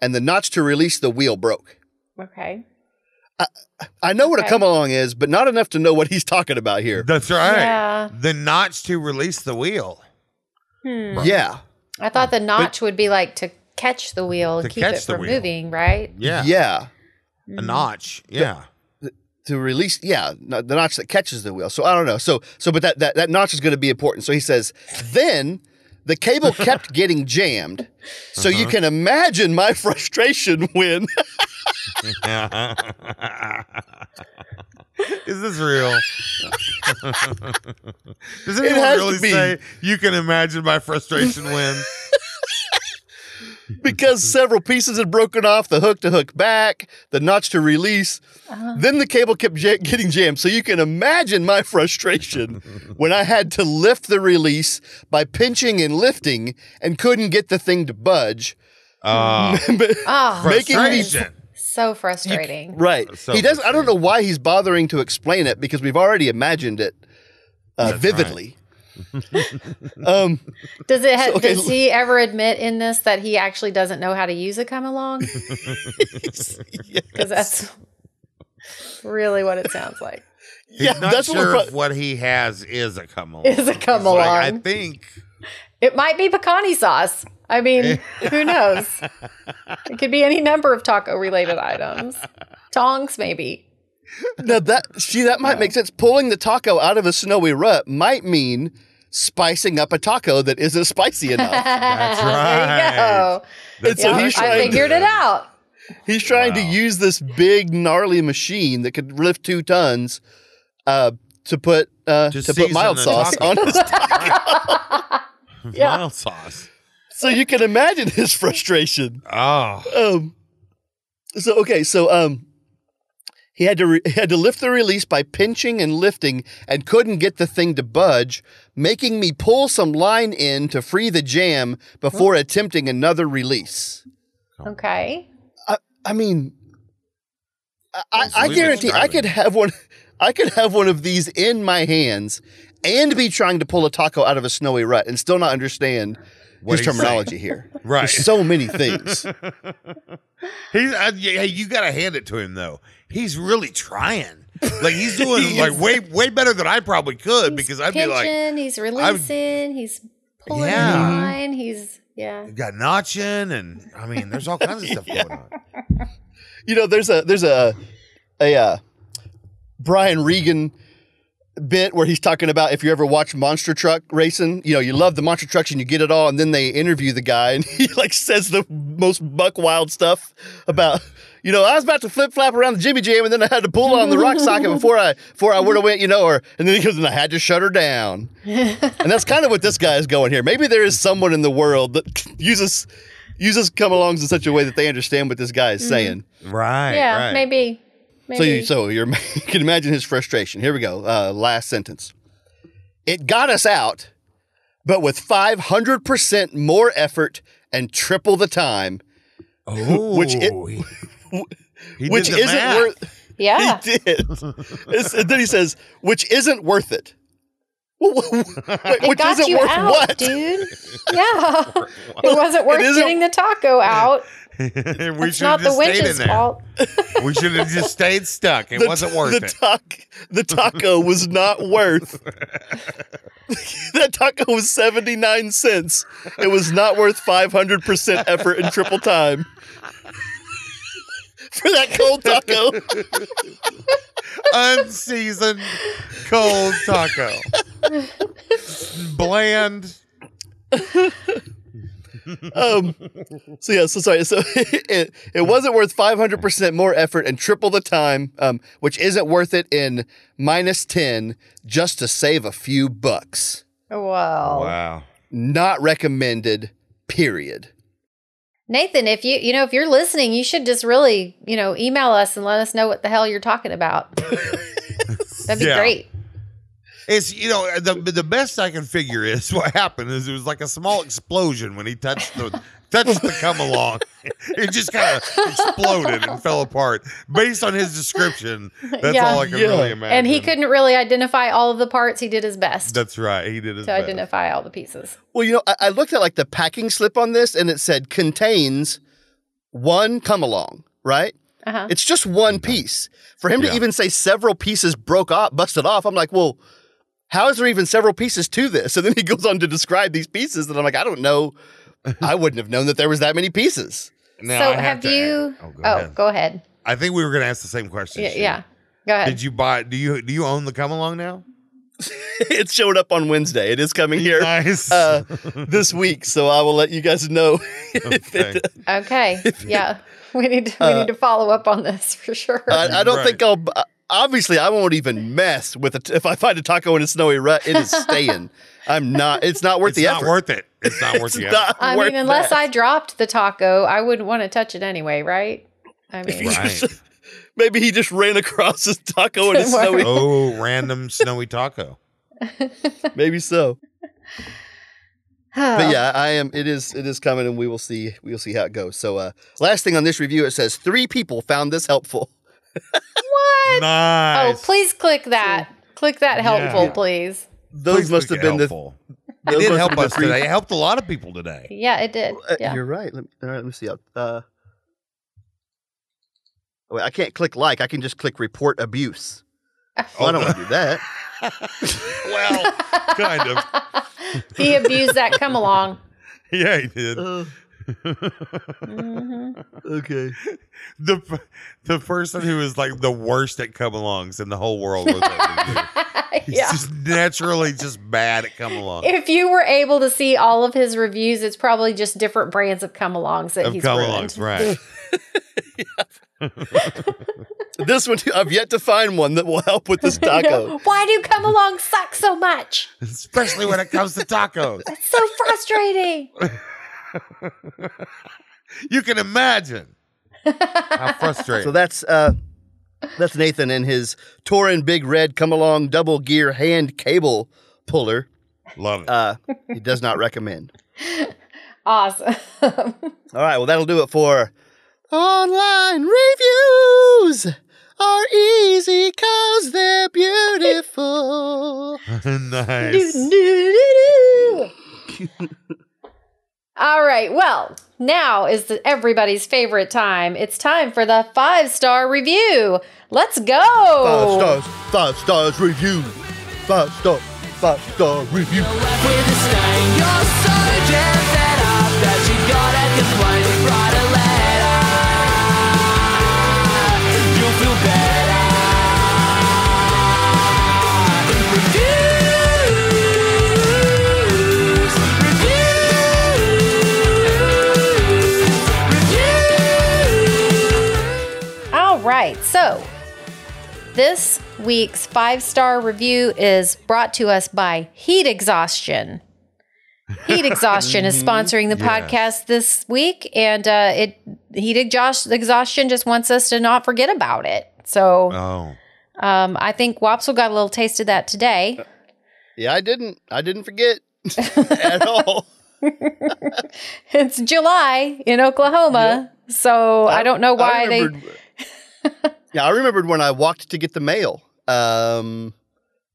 Speaker 4: and the notch to release the wheel broke.
Speaker 2: Okay.
Speaker 4: I know what a come along is, but not enough to know what he's talking about here.
Speaker 3: That's right.
Speaker 2: Yeah.
Speaker 3: The notch to release the wheel.
Speaker 2: Hmm.
Speaker 4: Yeah.
Speaker 2: I thought the notch would be like to catch the wheel and keep
Speaker 3: catch
Speaker 2: it from
Speaker 3: wheel.
Speaker 2: moving, right?
Speaker 3: Yeah.
Speaker 4: Yeah.
Speaker 3: A notch. Yeah.
Speaker 4: To release, yeah, no- the notch that catches the wheel. So I don't know. So, so, but that that, that notch is going to be important. So he says, then the cable kept getting jammed. So you uh-huh. can imagine my frustration when
Speaker 3: Is this real? Does anyone really say you can imagine my frustration when?
Speaker 4: Because several pieces had broken off the hook to hook back, the notch to release. Then the cable kept ja- getting jammed. So you can imagine my frustration when I had to lift the release by pinching and lifting and couldn't get the thing to budge.
Speaker 3: Uh,
Speaker 2: Oh,
Speaker 4: Making me-
Speaker 3: frustration.
Speaker 2: so frustrating.
Speaker 4: Right.
Speaker 3: So
Speaker 4: he doesn't. I don't know why he's bothering to explain it because we've already imagined it uh,
Speaker 3: That's
Speaker 4: vividly. um,
Speaker 2: Does it? Ha-
Speaker 4: So, okay,
Speaker 2: does he ever admit in this that he actually doesn't know how to use a come along? Because
Speaker 4: yes.
Speaker 2: that's really what it sounds like.
Speaker 3: He's
Speaker 4: yeah,
Speaker 3: not
Speaker 4: that's what
Speaker 3: sure
Speaker 4: we're.
Speaker 3: if what he has is a come along.
Speaker 2: Is a come
Speaker 3: He's like, I think.
Speaker 2: It might be pecani sauce. I mean, who knows? It could be any number of taco related items. Tongs, maybe.
Speaker 4: Now that see that might make sense. Pulling the taco out of a snowy rut might mean spicing up a taco that isn't spicy enough.
Speaker 3: That's
Speaker 2: There
Speaker 3: right.
Speaker 2: you go.
Speaker 4: and so
Speaker 2: Yeah,
Speaker 4: he's
Speaker 2: I
Speaker 4: trying.
Speaker 2: figured it out.
Speaker 4: He's trying to use this big gnarly machine that could lift two tons uh, to put uh,
Speaker 3: To
Speaker 4: to, put mild sauce
Speaker 3: taco.
Speaker 4: on his.
Speaker 2: Yeah.
Speaker 3: Mild sauce.
Speaker 4: so you can imagine his frustration.
Speaker 3: Oh.
Speaker 4: Um. So okay, so um, he had to re- he had to lift the release by pinching and lifting, and couldn't get the thing to budge, making me pull some line in to free the jam before attempting another release.
Speaker 2: Okay.
Speaker 4: I I mean, I, I
Speaker 3: Absolutely
Speaker 4: guarantee I could have one. I could have one of these in my hands and be trying to pull a taco out of a snowy rut and still not understand
Speaker 3: What
Speaker 4: his
Speaker 3: he's
Speaker 4: terminology here.
Speaker 3: Right.
Speaker 4: There's so many things.
Speaker 3: He's uh, yeah, hey, you got to hand it to him though. He's really trying. Like he's doing
Speaker 4: He
Speaker 3: like way way better than I probably could because I'd be like,
Speaker 2: he's releasing, he's pulling
Speaker 3: Yeah.
Speaker 2: in line, he's yeah.
Speaker 3: you got notching, and I mean, there's all kinds of stuff going on.
Speaker 4: you know, there's a there's a a uh, Brian Regan bit where he's talking about if you ever watch monster truck racing, you know, you love the monster trucks and you get it all, and then they interview the guy and he like says the most buck wild stuff about. You know, I was about to flip flap around the Jimmy Jam, and then I had to pull on the rock socket before I before I would have went. You know, or and then he goes, and I had to shut her down. and that's kind of what this guy is going here. Maybe there is someone in the world that uses uses come alongs in such a way that they understand what this guy is saying.
Speaker 3: Right.
Speaker 2: yeah,
Speaker 3: right.
Speaker 2: maybe.
Speaker 4: So, you, so you're, you can imagine his frustration. Here we go. Uh, last sentence. It got us out, but with 500% more effort and triple the time,
Speaker 3: Oh,
Speaker 4: Which it-
Speaker 3: he, he
Speaker 4: which
Speaker 3: did the
Speaker 4: isn't
Speaker 3: math.
Speaker 4: worth.
Speaker 2: yeah.
Speaker 4: He did. It's- and then he says, which isn't worth it. Wait,
Speaker 2: It
Speaker 4: which
Speaker 2: got
Speaker 4: isn't
Speaker 2: you
Speaker 4: worth
Speaker 2: out,
Speaker 4: what?
Speaker 2: dude. Yeah. it wasn't worth
Speaker 4: isn't-
Speaker 2: getting the taco out.
Speaker 3: we
Speaker 2: It's
Speaker 3: should
Speaker 2: not
Speaker 3: have
Speaker 2: the
Speaker 3: stayed in
Speaker 2: winch's
Speaker 3: there.
Speaker 2: fault.
Speaker 3: We should have just stayed stuck. It
Speaker 4: The-
Speaker 3: wasn't worth
Speaker 4: the
Speaker 3: it.
Speaker 4: tac- the taco was not worth. that taco was 79 cents. It was not worth 500% effort and triple time. For that cold taco.
Speaker 3: Unseasoned cold taco. Bland.
Speaker 4: Um, so yeah, so sorry. So it, it wasn't worth 500% more effort and triple the time, um, which isn't worth it in minus 10 just to save a few bucks.
Speaker 2: Wow.
Speaker 3: Wow.
Speaker 4: Not recommended, period.
Speaker 2: Nathan, if you you know if you're listening, you should just really you know email us and let us know what the hell you're talking about. That'd be
Speaker 3: Yeah.
Speaker 2: great.
Speaker 3: It's you know the the best I can figure is what happened is it was like a small explosion when he touched the touched the come along. It just kind of exploded and fell apart. Based on his description, that's
Speaker 2: Yeah.
Speaker 3: all I can
Speaker 4: Yeah.
Speaker 3: really imagine.
Speaker 2: And he couldn't really identify all of the parts. He did his best
Speaker 3: That's right. He did his
Speaker 2: to
Speaker 3: best.
Speaker 2: identify all the pieces.
Speaker 4: Well, you know, I, I looked at like the packing slip on this and it said contains one come along, right?
Speaker 2: Uh-huh.
Speaker 4: It's just one piece. For him
Speaker 3: Yeah.
Speaker 4: to even say several pieces broke off, busted off, I'm like, well, how is there even several pieces to this? And then he goes on to describe these pieces, and I'm like, I don't know. I wouldn't have known that there was that many pieces.
Speaker 3: Now,
Speaker 2: so
Speaker 3: I
Speaker 2: have,
Speaker 3: to
Speaker 2: you?
Speaker 3: ask- Oh, go
Speaker 2: oh,
Speaker 3: ahead.
Speaker 2: go ahead.
Speaker 3: I think we were going to ask the same question.
Speaker 2: Yeah, yeah. Go ahead.
Speaker 3: Did you buy? Do you do you own the come along now?
Speaker 4: it showed up on Wednesday. It is coming here
Speaker 3: Nice.
Speaker 4: uh, this week, so I will let you guys know.
Speaker 3: Okay.
Speaker 4: it,
Speaker 2: okay. yeah. We need to, we
Speaker 4: Uh,
Speaker 2: need to follow up on this for sure.
Speaker 4: I, I don't
Speaker 3: Right.
Speaker 4: think I'll. uh, Obviously, I won't even mess with it. If I find a taco in a snowy rut, it is staying. I'm not. It's not worth
Speaker 3: it's
Speaker 4: the
Speaker 3: not
Speaker 4: effort.
Speaker 3: worth it. It's not worth
Speaker 4: It's
Speaker 3: the
Speaker 4: not
Speaker 2: I
Speaker 4: worth
Speaker 2: mean, unless
Speaker 4: that.
Speaker 2: I dropped the taco, I wouldn't want to touch it anyway, right? I mean,
Speaker 3: effort. Right.
Speaker 4: Maybe he just ran across his taco in a
Speaker 2: Right.
Speaker 4: snowy.
Speaker 3: oh, random snowy taco.
Speaker 4: Maybe so. But yeah, I am. It is. It is coming, and we will see. We will see how it goes. So, uh, last thing on this review, it says three people found this helpful.
Speaker 2: What?
Speaker 3: Nice.
Speaker 2: Oh, please click that. click that helpful,
Speaker 3: Yeah.
Speaker 2: please.
Speaker 4: Those
Speaker 3: Please
Speaker 4: must have been
Speaker 3: helpful.
Speaker 4: the.
Speaker 3: It did help us today. It helped a lot of people today.
Speaker 2: Yeah, it did.
Speaker 4: Uh,
Speaker 2: Yeah.
Speaker 4: You're right. Let me, all right, let me see. Uh, oh, wait, I can't click like. I can just click report abuse. Well, I don't want to do that.
Speaker 3: well, kind of.
Speaker 2: he abused that come along.
Speaker 3: Yeah, he did.
Speaker 4: Uh,
Speaker 2: hmm
Speaker 4: okay.
Speaker 3: The the person who is like the worst at come alongs in the whole world was that review. He's
Speaker 2: yeah.
Speaker 3: just naturally just bad at come along.
Speaker 2: If you were able to see all of his reviews, it's probably just different brands of come alongs that
Speaker 3: Of
Speaker 2: he's
Speaker 3: come alongs, right?
Speaker 4: This one, I've yet to find one that will help with this taco.
Speaker 2: Why do come alongs suck so much?
Speaker 3: Especially when it comes to tacos.
Speaker 2: It's so frustrating.
Speaker 3: You can imagine how frustrating.
Speaker 4: So that's uh, that's Nathan and his Torin Big Red Come Along Double Gear Hand Cable Puller.
Speaker 3: Love it.
Speaker 4: Uh, he does not recommend.
Speaker 2: awesome.
Speaker 4: All right, well that'll do it for online reviews. are easy cause they're beautiful.
Speaker 3: nice.
Speaker 2: All right. Well, now is the, everybody's favorite time. It's time for the five star review. Let's go.
Speaker 4: Five stars, five stars review. Five star, five star review.
Speaker 1: So,
Speaker 2: this week's five star review is brought to us by Heat Exhaustion. Heat Exhaustion is sponsoring the
Speaker 3: Yes.
Speaker 2: podcast this week, and uh, it Heat Exhaust- Exhaustion just wants us to not forget about it. So,
Speaker 3: Oh.
Speaker 2: um, I think Wopsle got a little taste of that today.
Speaker 4: Yeah, I didn't. I didn't forget at all.
Speaker 2: It's July in Oklahoma, so I don't know why they.
Speaker 4: Remembered- yeah, I remembered when I walked to get the mail. Um,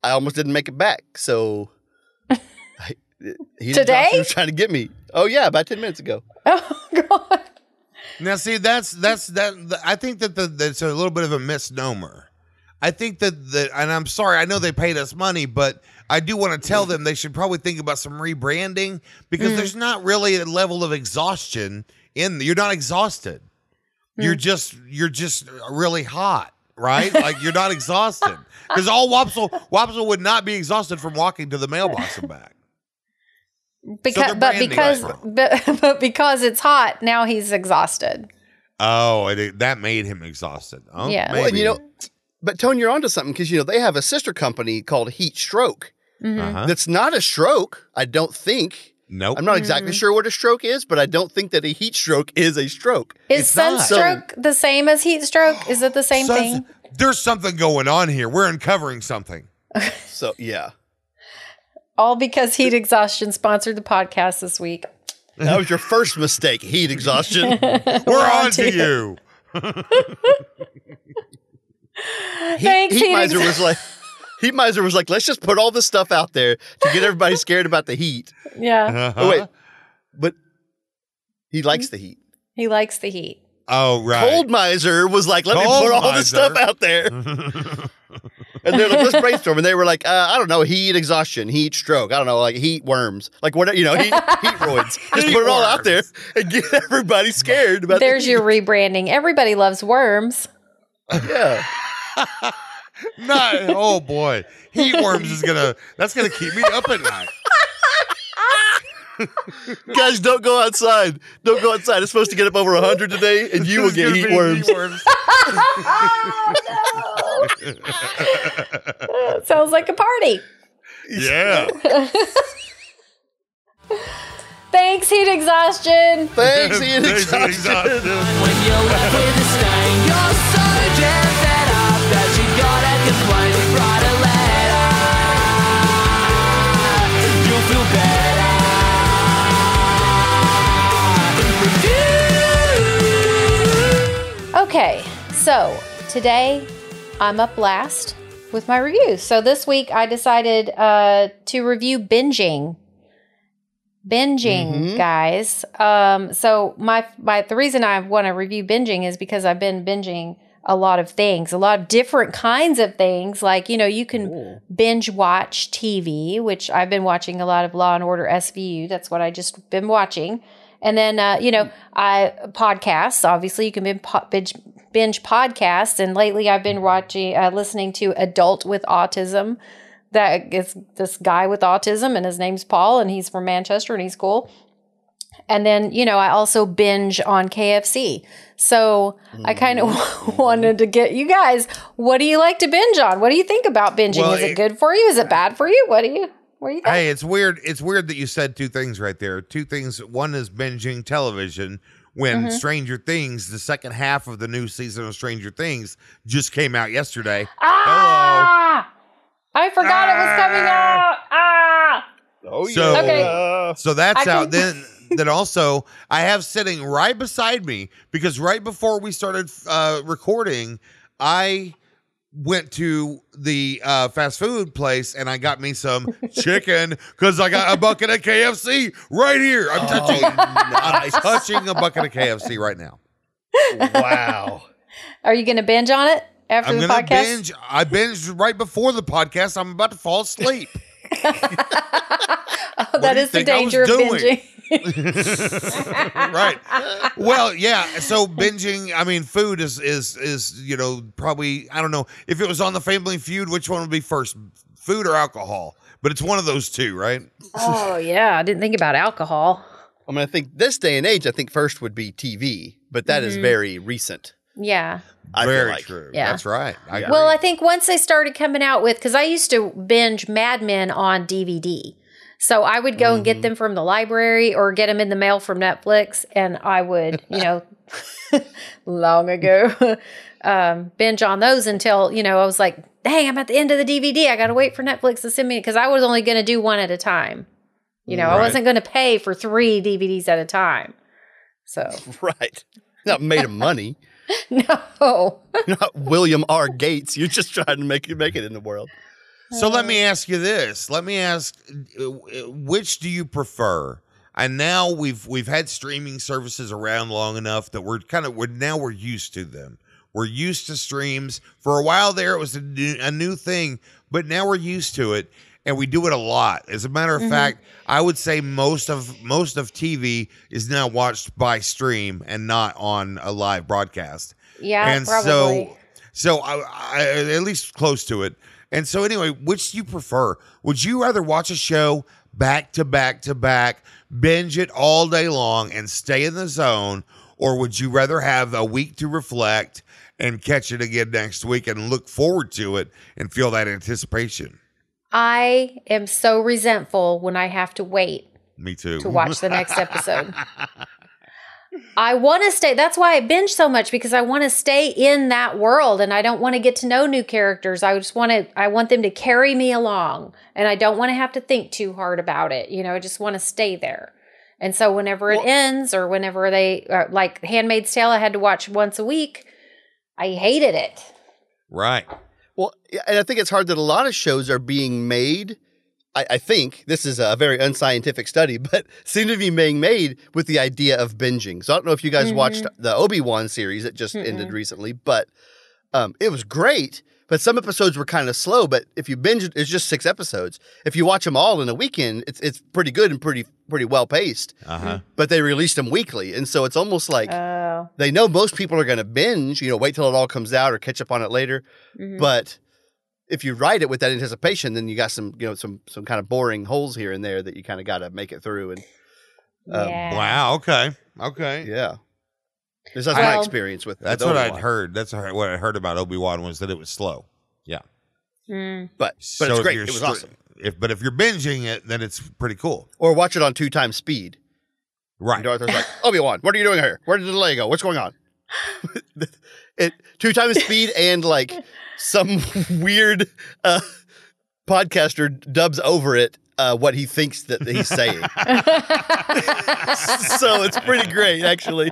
Speaker 4: I almost didn't make it back. So I, he
Speaker 2: Today?
Speaker 4: was trying to get me. Oh yeah, about ten minutes ago.
Speaker 2: Oh God!
Speaker 3: Now, see, that's that's that. I think that the, that's a little bit of a misnomer. I think that the, and I'm sorry, I know they paid us money, but I do want to tell them they should probably think about some rebranding because there's not really a level of exhaustion in. You're not exhausted. You're just you're just really hot, right? like you're not exhausted because all Wopsle Wopsle would not be exhausted from walking to the mailbox and back.
Speaker 2: Because,
Speaker 3: they're
Speaker 2: but because, but, but because it's hot, now he's exhausted.
Speaker 3: Oh, it, that made him exhausted. Oh,
Speaker 2: Yeah.
Speaker 4: Well, you know, but Tony, you're onto something because you know they have a sister company called Heat Stroke.
Speaker 2: Mhm.
Speaker 3: Uh-huh.
Speaker 4: That's not a stroke. I don't think.
Speaker 3: Nope.
Speaker 4: I'm not exactly mm. sure what a stroke is, but I don't think that a heat stroke is a stroke.
Speaker 2: Is
Speaker 3: It's not.
Speaker 2: sunstroke the same as heat stroke? Is it the same
Speaker 3: Suns-
Speaker 2: thing?
Speaker 3: There's something going on here. We're uncovering something.
Speaker 4: So yeah,
Speaker 2: All because heat exhaustion sponsored the podcast this week.
Speaker 4: that was your first mistake. Heat exhaustion.
Speaker 3: We're on to you.
Speaker 4: Heat,
Speaker 2: Thanks,
Speaker 4: heat
Speaker 2: Heat
Speaker 4: miser
Speaker 2: Ex-
Speaker 4: was like, Heat miser was like, let's just put all this stuff out there to get everybody scared about the heat.
Speaker 2: Yeah,
Speaker 3: Uh-huh.
Speaker 4: Oh wait, but he likes the heat.
Speaker 2: he likes the heat.
Speaker 3: Oh, right.
Speaker 4: Cold miser was like, let
Speaker 3: Cold
Speaker 4: me put all this stuff out there. And they're like, let's brainstorm. And they were like, uh, I don't know, heat exhaustion, heat stroke. I don't know, like heat worms, like what you know, heat heat roids. Just
Speaker 3: Heat
Speaker 4: put it all out there and get everybody scared about. the
Speaker 2: There's your rebranding. Everybody loves worms.
Speaker 4: yeah.
Speaker 3: Not, oh, boy. Heat worms is going to, that's going to keep me up at night.
Speaker 4: Guys, don't go outside. Don't go outside. It's supposed to get up over hundred today, and you will get
Speaker 3: gonna
Speaker 4: heat worms.
Speaker 3: worms.
Speaker 2: Uh, sounds like a party.
Speaker 3: yeah.
Speaker 2: Thanks, heat exhaustion.
Speaker 4: Thanks, heat exhaustion.
Speaker 2: Okay, so today I'm up last with my review. So this week I decided uh, to review binging. Binging,
Speaker 4: Mhm.
Speaker 2: guys. Um, so my my the reason I want to review binging is because I've been binging a lot of things, a lot of different kinds of things. Like you know, you can binge watch TV, which I've been watching a lot of Law and Order SVU. That's what I just been watching. And then, uh, you know, I podcasts. Obviously, you can bin- binge, binge podcasts. And lately, I've been watching, uh, listening to Adult with Autism. That is this guy with autism, and his name's Paul, and he's from Manchester, and he's cool. And then, you know, I also binge on KFC. So I kind of wanted to get you guys. What do you like to binge on? What do you think about binging?
Speaker 3: Well,
Speaker 2: is it
Speaker 3: it-
Speaker 2: good for you? Is it bad for you? What do you? What do you think?
Speaker 3: Hey, it's weird. It's weird that you said two things right there. Two things. One is binging television when
Speaker 2: Mm-hmm.
Speaker 3: Stranger Things, the second half of the new season of Stranger Things, just came out yesterday.
Speaker 2: Ah! I forgot it was coming out. Ah!
Speaker 4: Oh
Speaker 3: So-
Speaker 2: Okay.
Speaker 3: So that's
Speaker 2: I
Speaker 3: out.
Speaker 2: can-
Speaker 3: Then, then also, I have sitting right beside me because right before we started uh, recording, I went to the uh, fast food place and I got me some chicken because I got a bucket of KFC right here. I'm touching. I'm touching a bucket of KFC right now.
Speaker 4: wow.
Speaker 2: Are you going to binge on it after
Speaker 3: I'm
Speaker 2: the podcast?
Speaker 3: binge. I binged right before the podcast. I'm about to fall asleep.
Speaker 2: Oh, that
Speaker 3: do you
Speaker 2: is the
Speaker 3: think I was
Speaker 2: danger of
Speaker 3: doing?
Speaker 2: binging.
Speaker 3: Right. Well, yeah. So binging. I mean, food is is is you know probably I don't know if it was on the Family Feud, which one would be first, food or alcohol? But it's one of those two, right?
Speaker 2: oh, yeah. I didn't think about alcohol.
Speaker 4: I mean, I think this day and age, I think first would be TV, but that is mm-hmm. very recent.
Speaker 2: Yeah.
Speaker 4: I
Speaker 3: Very
Speaker 4: like.
Speaker 3: true.
Speaker 2: Yeah.
Speaker 3: That's right. I.
Speaker 2: Well, I think once they started coming out with, because I used to binge Mad Men on DVD. So I would go and get them from the library or get them in the mail from Netflix. And I would, you know, long ago, um, binge on those until, you know, I was like, dang, I'm at the end of the DVD. I got to wait for Netflix to send me, because I was only going to do one at a time. You know, I wasn't going to pay for three DVDs at a time. So,
Speaker 4: Right. Not made of money.
Speaker 2: no.
Speaker 4: Not William R. Gates. You're just trying to make make it in the world.
Speaker 3: So let me ask you this. Let me ask uh, which do you prefer? And now we've we've had streaming services around long enough that we're kind of we're now we're used to them. We're used to streams. For a while there it was a new, a new thing, but now we're used to it and we do it a lot. As a matter of fact, I would say most of most of TV is now watched by stream and not on a live broadcast
Speaker 2: Yeah,
Speaker 3: and
Speaker 2: probably.
Speaker 3: so so I, I at least close to it and so anyway which do you prefer? Would you rather watch a show back to back to back binge it all day long and stay in the zone or would you rather have a week to reflect and catch it again next week and look forward to it and feel that anticipation?
Speaker 2: I am so resentful when I have to wait
Speaker 3: me too.
Speaker 2: to watch the next episode. I want to stay. That's why I binge so much because I want to stay in that world and I don't want to get to know new characters. I just want to I want them to carry me along and I don't want to have to think too hard about it. You know, I just want to stay there. And so whenever it ends or whenever they uh, like Handmaid's Tale I had to watch once a week, I hated it.
Speaker 3: right
Speaker 4: Well, and I think it's hard that a lot of shows are being made. I, I think this is a very unscientific study, but seem to be being made with the idea of binging. So I don't know if you guys watched the Obi Wan series that just ended recently, but um, it was great. But some episodes were kind of slow. But if you binge it's just six episodes. If you watch them all in a weekend, it's it's pretty good and pretty pretty well paced.
Speaker 3: uh-huh
Speaker 4: But they released them weekly, and so it's almost like
Speaker 2: Oh.
Speaker 4: they know most people are going to binge, you know, wait till it all comes out or catch up on it later.
Speaker 2: Mhm.
Speaker 4: But if you write it with that anticipation, then you got some, you know, some some kind of boring holes here and there that you kind of got to make it through. And um,
Speaker 2: yeah.
Speaker 3: wow okay okay
Speaker 4: yeah, this is my experience with.
Speaker 3: that's
Speaker 4: with
Speaker 3: what i'd heard that's what i heard about obi-wan was that it was slow yeah
Speaker 2: Mm.
Speaker 4: But but
Speaker 3: So
Speaker 4: it's
Speaker 3: if
Speaker 4: great.
Speaker 3: you're
Speaker 4: It was
Speaker 3: stri-
Speaker 4: awesome.
Speaker 3: If but if you're binging it, then it's pretty cool.
Speaker 4: Or watch it on two times speed.
Speaker 3: Right.
Speaker 4: And Darth was like, Obi Wan, what are you doing here? Where did the delay go? What's going on? it two times speed and like some weird uh, podcaster dubs over it uh, what he thinks that he's saying. so it's pretty great, actually.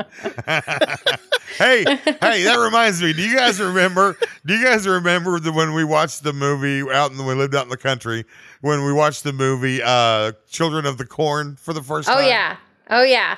Speaker 3: hey, hey, that reminds me. Do you guys remember? Do you guys remember the when we watched the movie out and we lived out in the country when we watched the movie uh Children of the Corn for the first
Speaker 2: Oh
Speaker 3: time?
Speaker 2: Oh yeah. Oh yeah.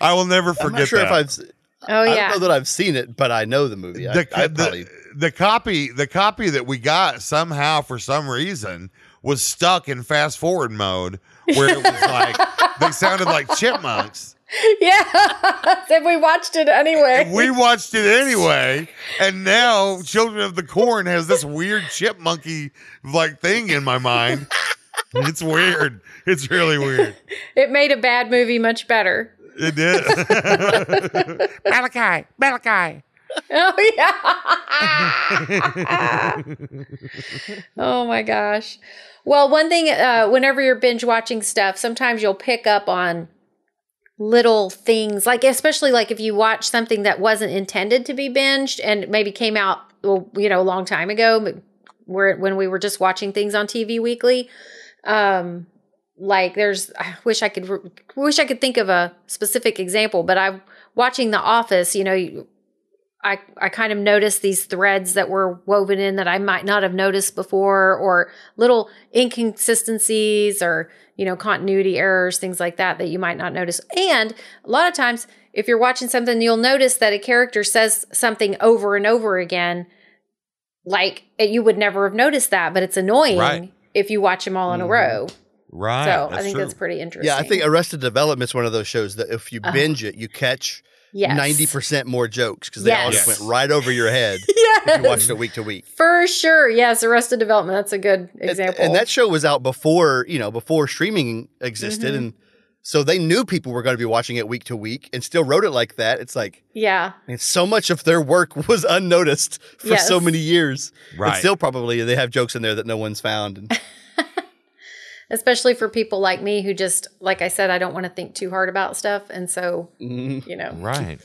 Speaker 3: I will never forget.
Speaker 4: I'm
Speaker 3: forget
Speaker 4: not sure
Speaker 3: that.
Speaker 4: if I've. S-
Speaker 2: Oh
Speaker 4: I
Speaker 2: yeah.
Speaker 4: don't know that I've seen it, but I know the movie.
Speaker 3: The,
Speaker 4: I
Speaker 3: the,
Speaker 4: probably
Speaker 3: the copy the copy that we got somehow for some reason was stuck in fast forward mode where it was like they sounded like chipmunks
Speaker 2: yeah. Said we watched it anyway.
Speaker 3: we watched it anyway, and now Children of the Corn has this weird chipmunky like thing in my mind. It's weird. It's really weird.
Speaker 2: It made a bad movie much better.
Speaker 3: It did. Malachi, Malachi.
Speaker 2: Oh yeah. oh my gosh. Well, one thing uh whenever you're binge watching stuff, sometimes you'll pick up on little things like especially like if you watch something that wasn't intended to be binged and maybe came out well, you know a long time ago but where when we were just watching things on TV weekly um like there's I wish I could wish I could think of a specific example but I'm watching The Office you know I, I kind of noticed these threads that were woven in that I might not have noticed before, or little inconsistencies or, you know, continuity errors, things like that, that you might not notice. And a lot of times, if you're watching something, you'll notice that a character says something over and over again, like you would never have noticed that, but it's annoying
Speaker 3: Right.
Speaker 2: if you watch them all in a mm-hmm. row.
Speaker 3: Right.
Speaker 2: so I
Speaker 3: that's
Speaker 2: think
Speaker 3: true.
Speaker 2: that's pretty interesting.
Speaker 4: Yeah, I think Arrested Development is one of those shows that if you
Speaker 2: Oh.
Speaker 4: binge it, you catch
Speaker 2: yes.
Speaker 4: ninety percent more jokes because they all just
Speaker 2: Yes.
Speaker 4: went right over your head if
Speaker 2: Yes.
Speaker 4: you watched it week to week.
Speaker 2: For sure. Yes, Arrested Development. That's a good example.
Speaker 4: And, that show was out before you know before streaming existed,
Speaker 2: Mhm.
Speaker 4: and so they knew people were going to be watching it week to week, and still wrote it like that. It's like
Speaker 2: yeah.
Speaker 4: I mean, so much of their work was unnoticed for
Speaker 2: Yes.
Speaker 4: so many years.
Speaker 3: Right.
Speaker 4: And still probably they have jokes in there that no one's found. And
Speaker 2: Especially for people like me who just, like I said, I don't want to think too hard about stuff. And so,
Speaker 4: Mhm.
Speaker 2: you know,
Speaker 3: Right.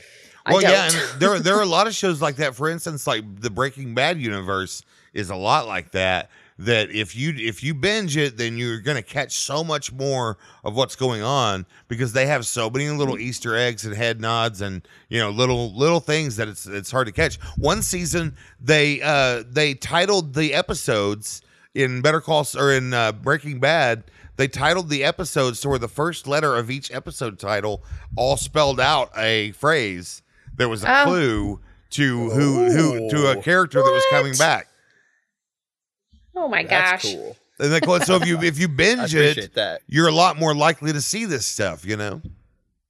Speaker 2: I
Speaker 3: Well, yeah,
Speaker 2: don't.
Speaker 3: and there there are a lot of shows like that. For instance, like the Breaking Bad universe is a lot like that. That if you if you binge it, then you're going to catch so much more of what's going on because they have so many little Easter eggs and head nods and you know little little things that it's it's hard to catch. One season they uh they titled the episodes in Better Call or in uh, Breaking Bad. They titled the episodes to where the first letter of each episode title all spelled out a phrase there was a
Speaker 2: Oh.
Speaker 3: clue to who who to a character that was coming back.
Speaker 2: oh my
Speaker 4: That's
Speaker 2: gosh.
Speaker 4: cool.
Speaker 3: And they call so if you if you binge it,
Speaker 4: that.
Speaker 3: you're a lot more likely to see this stuff. You know.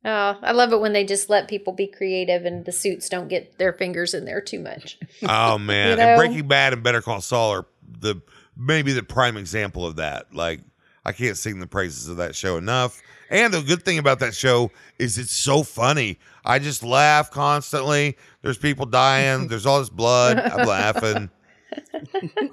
Speaker 2: Oh, I love it when they just let people be creative and the suits don't get their fingers in there too much.
Speaker 3: Oh man,
Speaker 2: You know?
Speaker 3: and Breaking Bad and Better Call Saul are the maybe the prime example of that. Like I can't sing the praises of that show enough. And the good thing about that show is it's so funny. I just laugh constantly. There's people dying. There's all this blood. I'm laughing.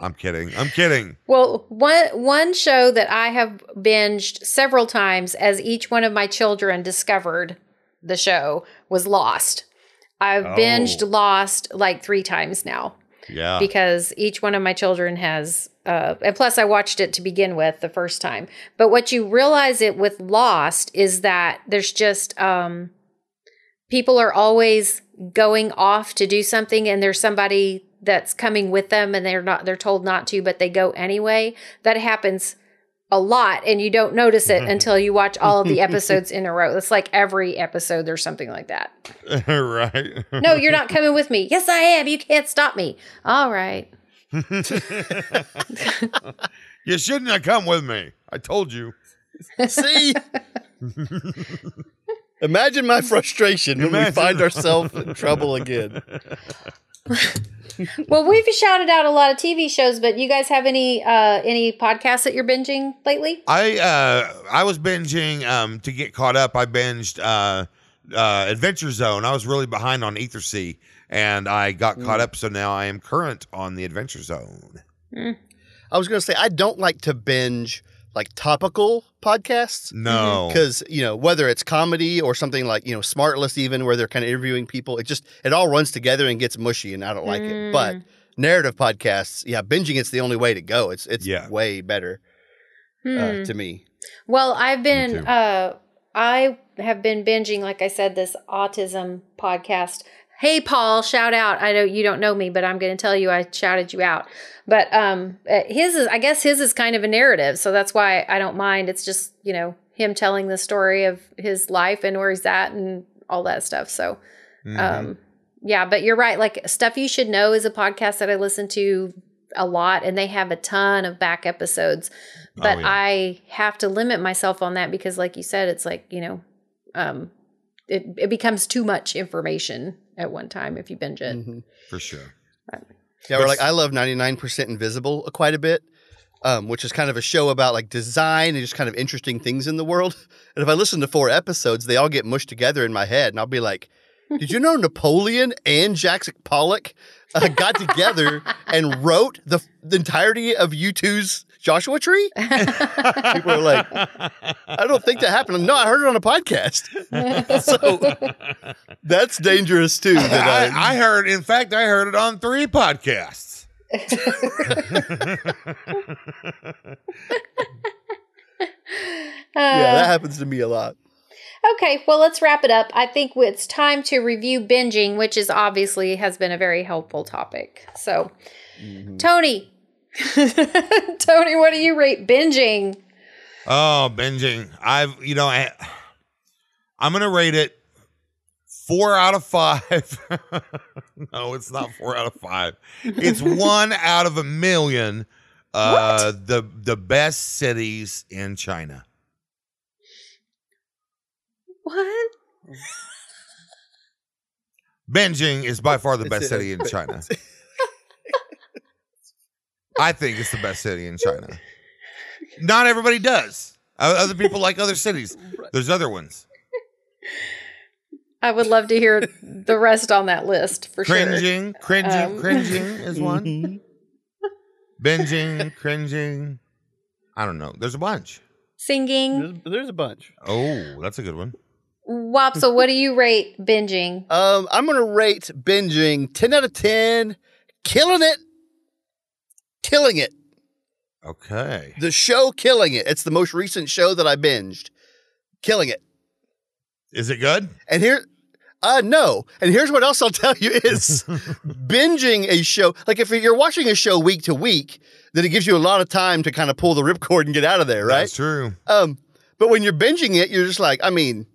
Speaker 3: I'm kidding. I'm kidding.
Speaker 2: Well, one one show that I have binged several times as each one of my children discovered the show was Lost. I've
Speaker 3: Oh.
Speaker 2: binged Lost like 3 times now
Speaker 3: Yeah.
Speaker 2: because each one of my children has uh and plus I watched it to begin with the first time. But what you realize it with Lost is that there's just um people are always going off to do something and there's somebody that's coming with them and they're not they're told not to but they go anyway that happens a lot and you don't notice it until you watch all of the episodes in a row it's like every episode there's something like that
Speaker 3: right.
Speaker 2: no you're not coming with me yes i am you can't stop me all right
Speaker 3: You shouldn't have come with me. I told you.
Speaker 4: See? Imagine my frustration when we find ourselves in trouble again.
Speaker 2: well we've shouted out a lot of tv shows but you guys have any uh any podcasts that you're binging lately
Speaker 3: I uh I was binging um to get caught up. I binged uh uh Adventure Zone. I was really behind on Ethersea and I got caught up so now I am current on the Adventure Zone.
Speaker 4: I was going to say, I don't like to binge like topical podcasts.
Speaker 3: No.
Speaker 4: Because, you know, whether it's comedy or something like, you know, Smartless, even where they're kind of interviewing people, it just, it all runs together and gets mushy and I don't like it. But narrative podcasts, yeah, binging it's the only way to go. It's, it's
Speaker 3: Yeah.
Speaker 4: way better
Speaker 2: Hmm.
Speaker 4: uh, to me.
Speaker 2: Well, I've been uh I have been binging like I said this autism podcast. Hey Paul, shout out. I know you don't know me, but I'm going to tell you I shouted you out. But um uh, his is I guess his is kind of a narrative, so that's why I don't mind. It's just, you know, him telling the story of his life and where he's at and all that stuff. So
Speaker 3: Mhm.
Speaker 2: um yeah, but you're right. Like stuff you should know is a podcast that I listen to a lot and they have a ton of back episodes. But
Speaker 3: Oh, yeah.
Speaker 2: I have to limit myself on that because like you said it's like, you know, um it it becomes too much information at one time if you binge it.
Speaker 4: Mhm.
Speaker 3: for sure.
Speaker 4: Yeah, we're like I love 99% Invisible quite a bit, um, which is kind of a show about like design and just kind of interesting things in the world. And if I listen to four episodes, they all get mushed together in my head, and I'll be like, "Did you know Napoleon and Jackson Pollock uh, got together and wrote the, the entirety of U2's Joshua Tree?" People are like, "I don't think that happened." No, I heard it on a podcast. so that's dangerous too. That
Speaker 3: I, I heard in fact I heard it on three podcasts.
Speaker 2: Uh,
Speaker 4: yeah, that happens to me a lot.
Speaker 2: Okay, well, let's wrap it up. I think it's time to review binging, which is obviously has been a very helpful topic. So, Tony, Tony, what do you rate binging?
Speaker 3: Oh, binging. I've you know I I'm gonna rate it four out of five. no, it's not four out of five. It's one out of a million. Uh, the the best cities in China.
Speaker 2: What?
Speaker 3: Beijing is by far the best city in China. I think it's the best city in China. Not everybody does. Other people like other cities. There's other ones.
Speaker 2: I would love to hear the rest on that list for sure.
Speaker 3: Cringing, cringing,
Speaker 2: Um.
Speaker 3: cringing is one.
Speaker 4: Mhm.
Speaker 3: Binging, cringing. I don't know. There's a bunch.
Speaker 2: Singing.
Speaker 4: There's, there's a bunch.
Speaker 3: Oh, that's a good one.
Speaker 2: Wopsle, what do you rate binging?
Speaker 4: Um, I'm gonna rate binging 10 out of 10. Killing it. Killing it.
Speaker 3: Okay.
Speaker 4: The show killing it. It's the most recent show that I binged. Killing it.
Speaker 3: Is it good?
Speaker 4: And here, uh, no. And here's what else I'll tell you is binging a show. Like if you're watching a show week to week, then it gives you a lot of time to kind of pull the ripcord and get out of there, right?
Speaker 3: That's true.
Speaker 4: Um, but when you're binging it, you're just like, I mean,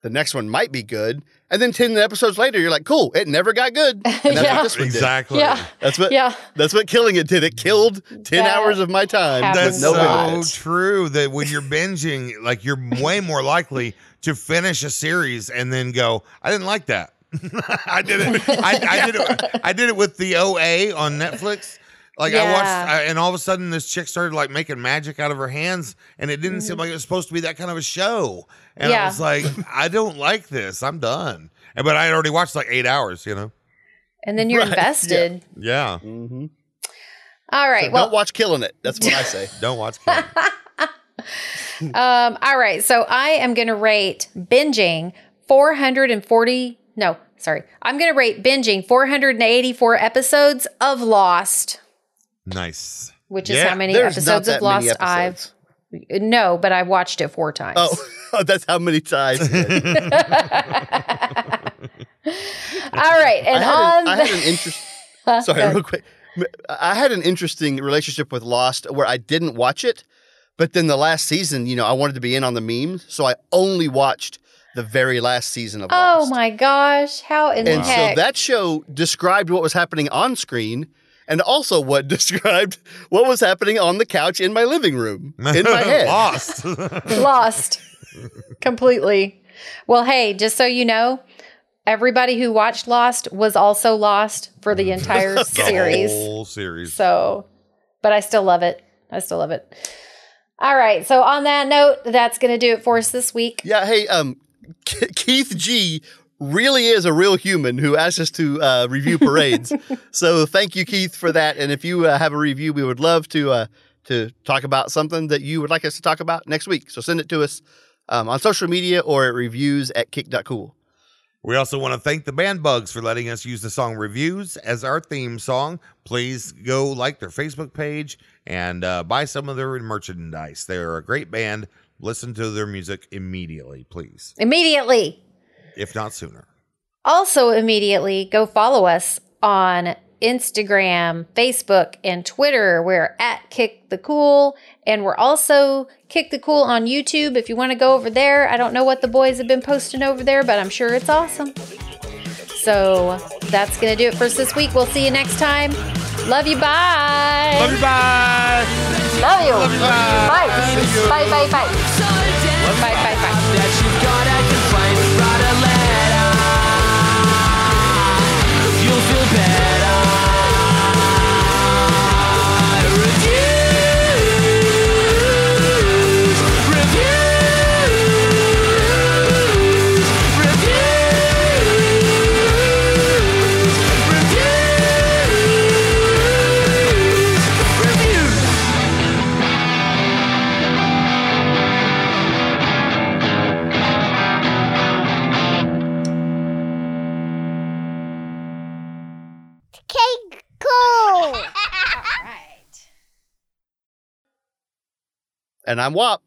Speaker 4: the next one might be good, and then ten episodes later, you're like, cool, it never got good. And that's
Speaker 2: Yeah.
Speaker 4: what this one did.
Speaker 3: Exactly.
Speaker 2: Yeah.
Speaker 4: That's what.
Speaker 2: Yeah.
Speaker 4: That's what killing it did. It killed ten
Speaker 2: That
Speaker 4: hours of my time
Speaker 3: That's
Speaker 4: no
Speaker 3: so
Speaker 4: benefits.
Speaker 3: true that when you're binging, like you're way more likely to finish a series and then go, I didn't like that. I did it. I, I did it. I did it with the OA on Netflix. Like I watched, I, and all of a sudden, this chick started like making magic out of her hands, and it didn't seem like it was supposed to be that kind of a show. And I was like, I don't like this. I'm done. And but I had already watched like eight hours. You know.
Speaker 2: And then you're
Speaker 4: Right, yeah.
Speaker 2: invested.
Speaker 3: Yeah.
Speaker 4: Mhm.
Speaker 2: All right.
Speaker 4: So
Speaker 2: well,
Speaker 4: don't watch killing it. That's what I say.
Speaker 3: Don't watch. Killing.
Speaker 2: Um, all right. So I am going to rate binging 440. No, sorry. I'm going to rate binging 484 episodes of Lost,
Speaker 3: nice.
Speaker 2: which is
Speaker 3: Yeah,
Speaker 2: how many episodes of Lost
Speaker 4: episodes.
Speaker 2: I've. No, but I watched it four times.
Speaker 4: Oh, that's how many times.
Speaker 2: all right. And
Speaker 4: I
Speaker 2: on
Speaker 4: had, an, I had an interest.
Speaker 2: Huh?
Speaker 4: Sorry, real quick. I had an interesting relationship with Lost where I didn't watch it, but then the last season, you know, I wanted to be in on the memes, so I only watched the very last season of
Speaker 2: oh
Speaker 4: Lost.
Speaker 2: Oh my gosh! How in the
Speaker 4: And so that show described what was happening on screen and also what described what was happening on the couch in my living room in my head.
Speaker 3: Lost.
Speaker 2: lost completely. Well, hey, just so you know, everybody who watched Lost was also lost for the entire
Speaker 3: The
Speaker 2: series.
Speaker 3: whole series.
Speaker 2: So, but I still love it. I still love it. All right. So, on that note, that's going to do it for us this week.
Speaker 4: Yeah, hey, um, K- Keith G really is a real human who asked us to uh, review parades. so thank you, Keith, for that. And if you uh, have a review, we would love to uh, to talk about something that you would like us to talk about next week. So send it to us um, on social media or at reviews at kick.cool.
Speaker 3: We also want to thank the Band Bugs for letting us use the song Reviews as our theme song. Please go like their Facebook page and uh, buy some of their merchandise. They're a great band. Listen to their music immediately, please,
Speaker 2: Immediately.
Speaker 3: If not sooner.
Speaker 2: Also, immediately go follow us on Instagram, Facebook, and Twitter. We're at Kick the Cool. And we're also Kick the Cool on YouTube if you want to go over there. I don't know what the boys have been posting over there, but I'm sure it's awesome. So that's going to do it for us this week. We'll see you next time. Love you. Bye.
Speaker 3: Love you, bye.
Speaker 2: Love you.
Speaker 3: Love you, bye.
Speaker 2: Bye. Bye. Bye. Bye.
Speaker 1: So desperate
Speaker 2: Bye. Bye. Bye.
Speaker 5: Cake cool.
Speaker 4: And I'm Wop.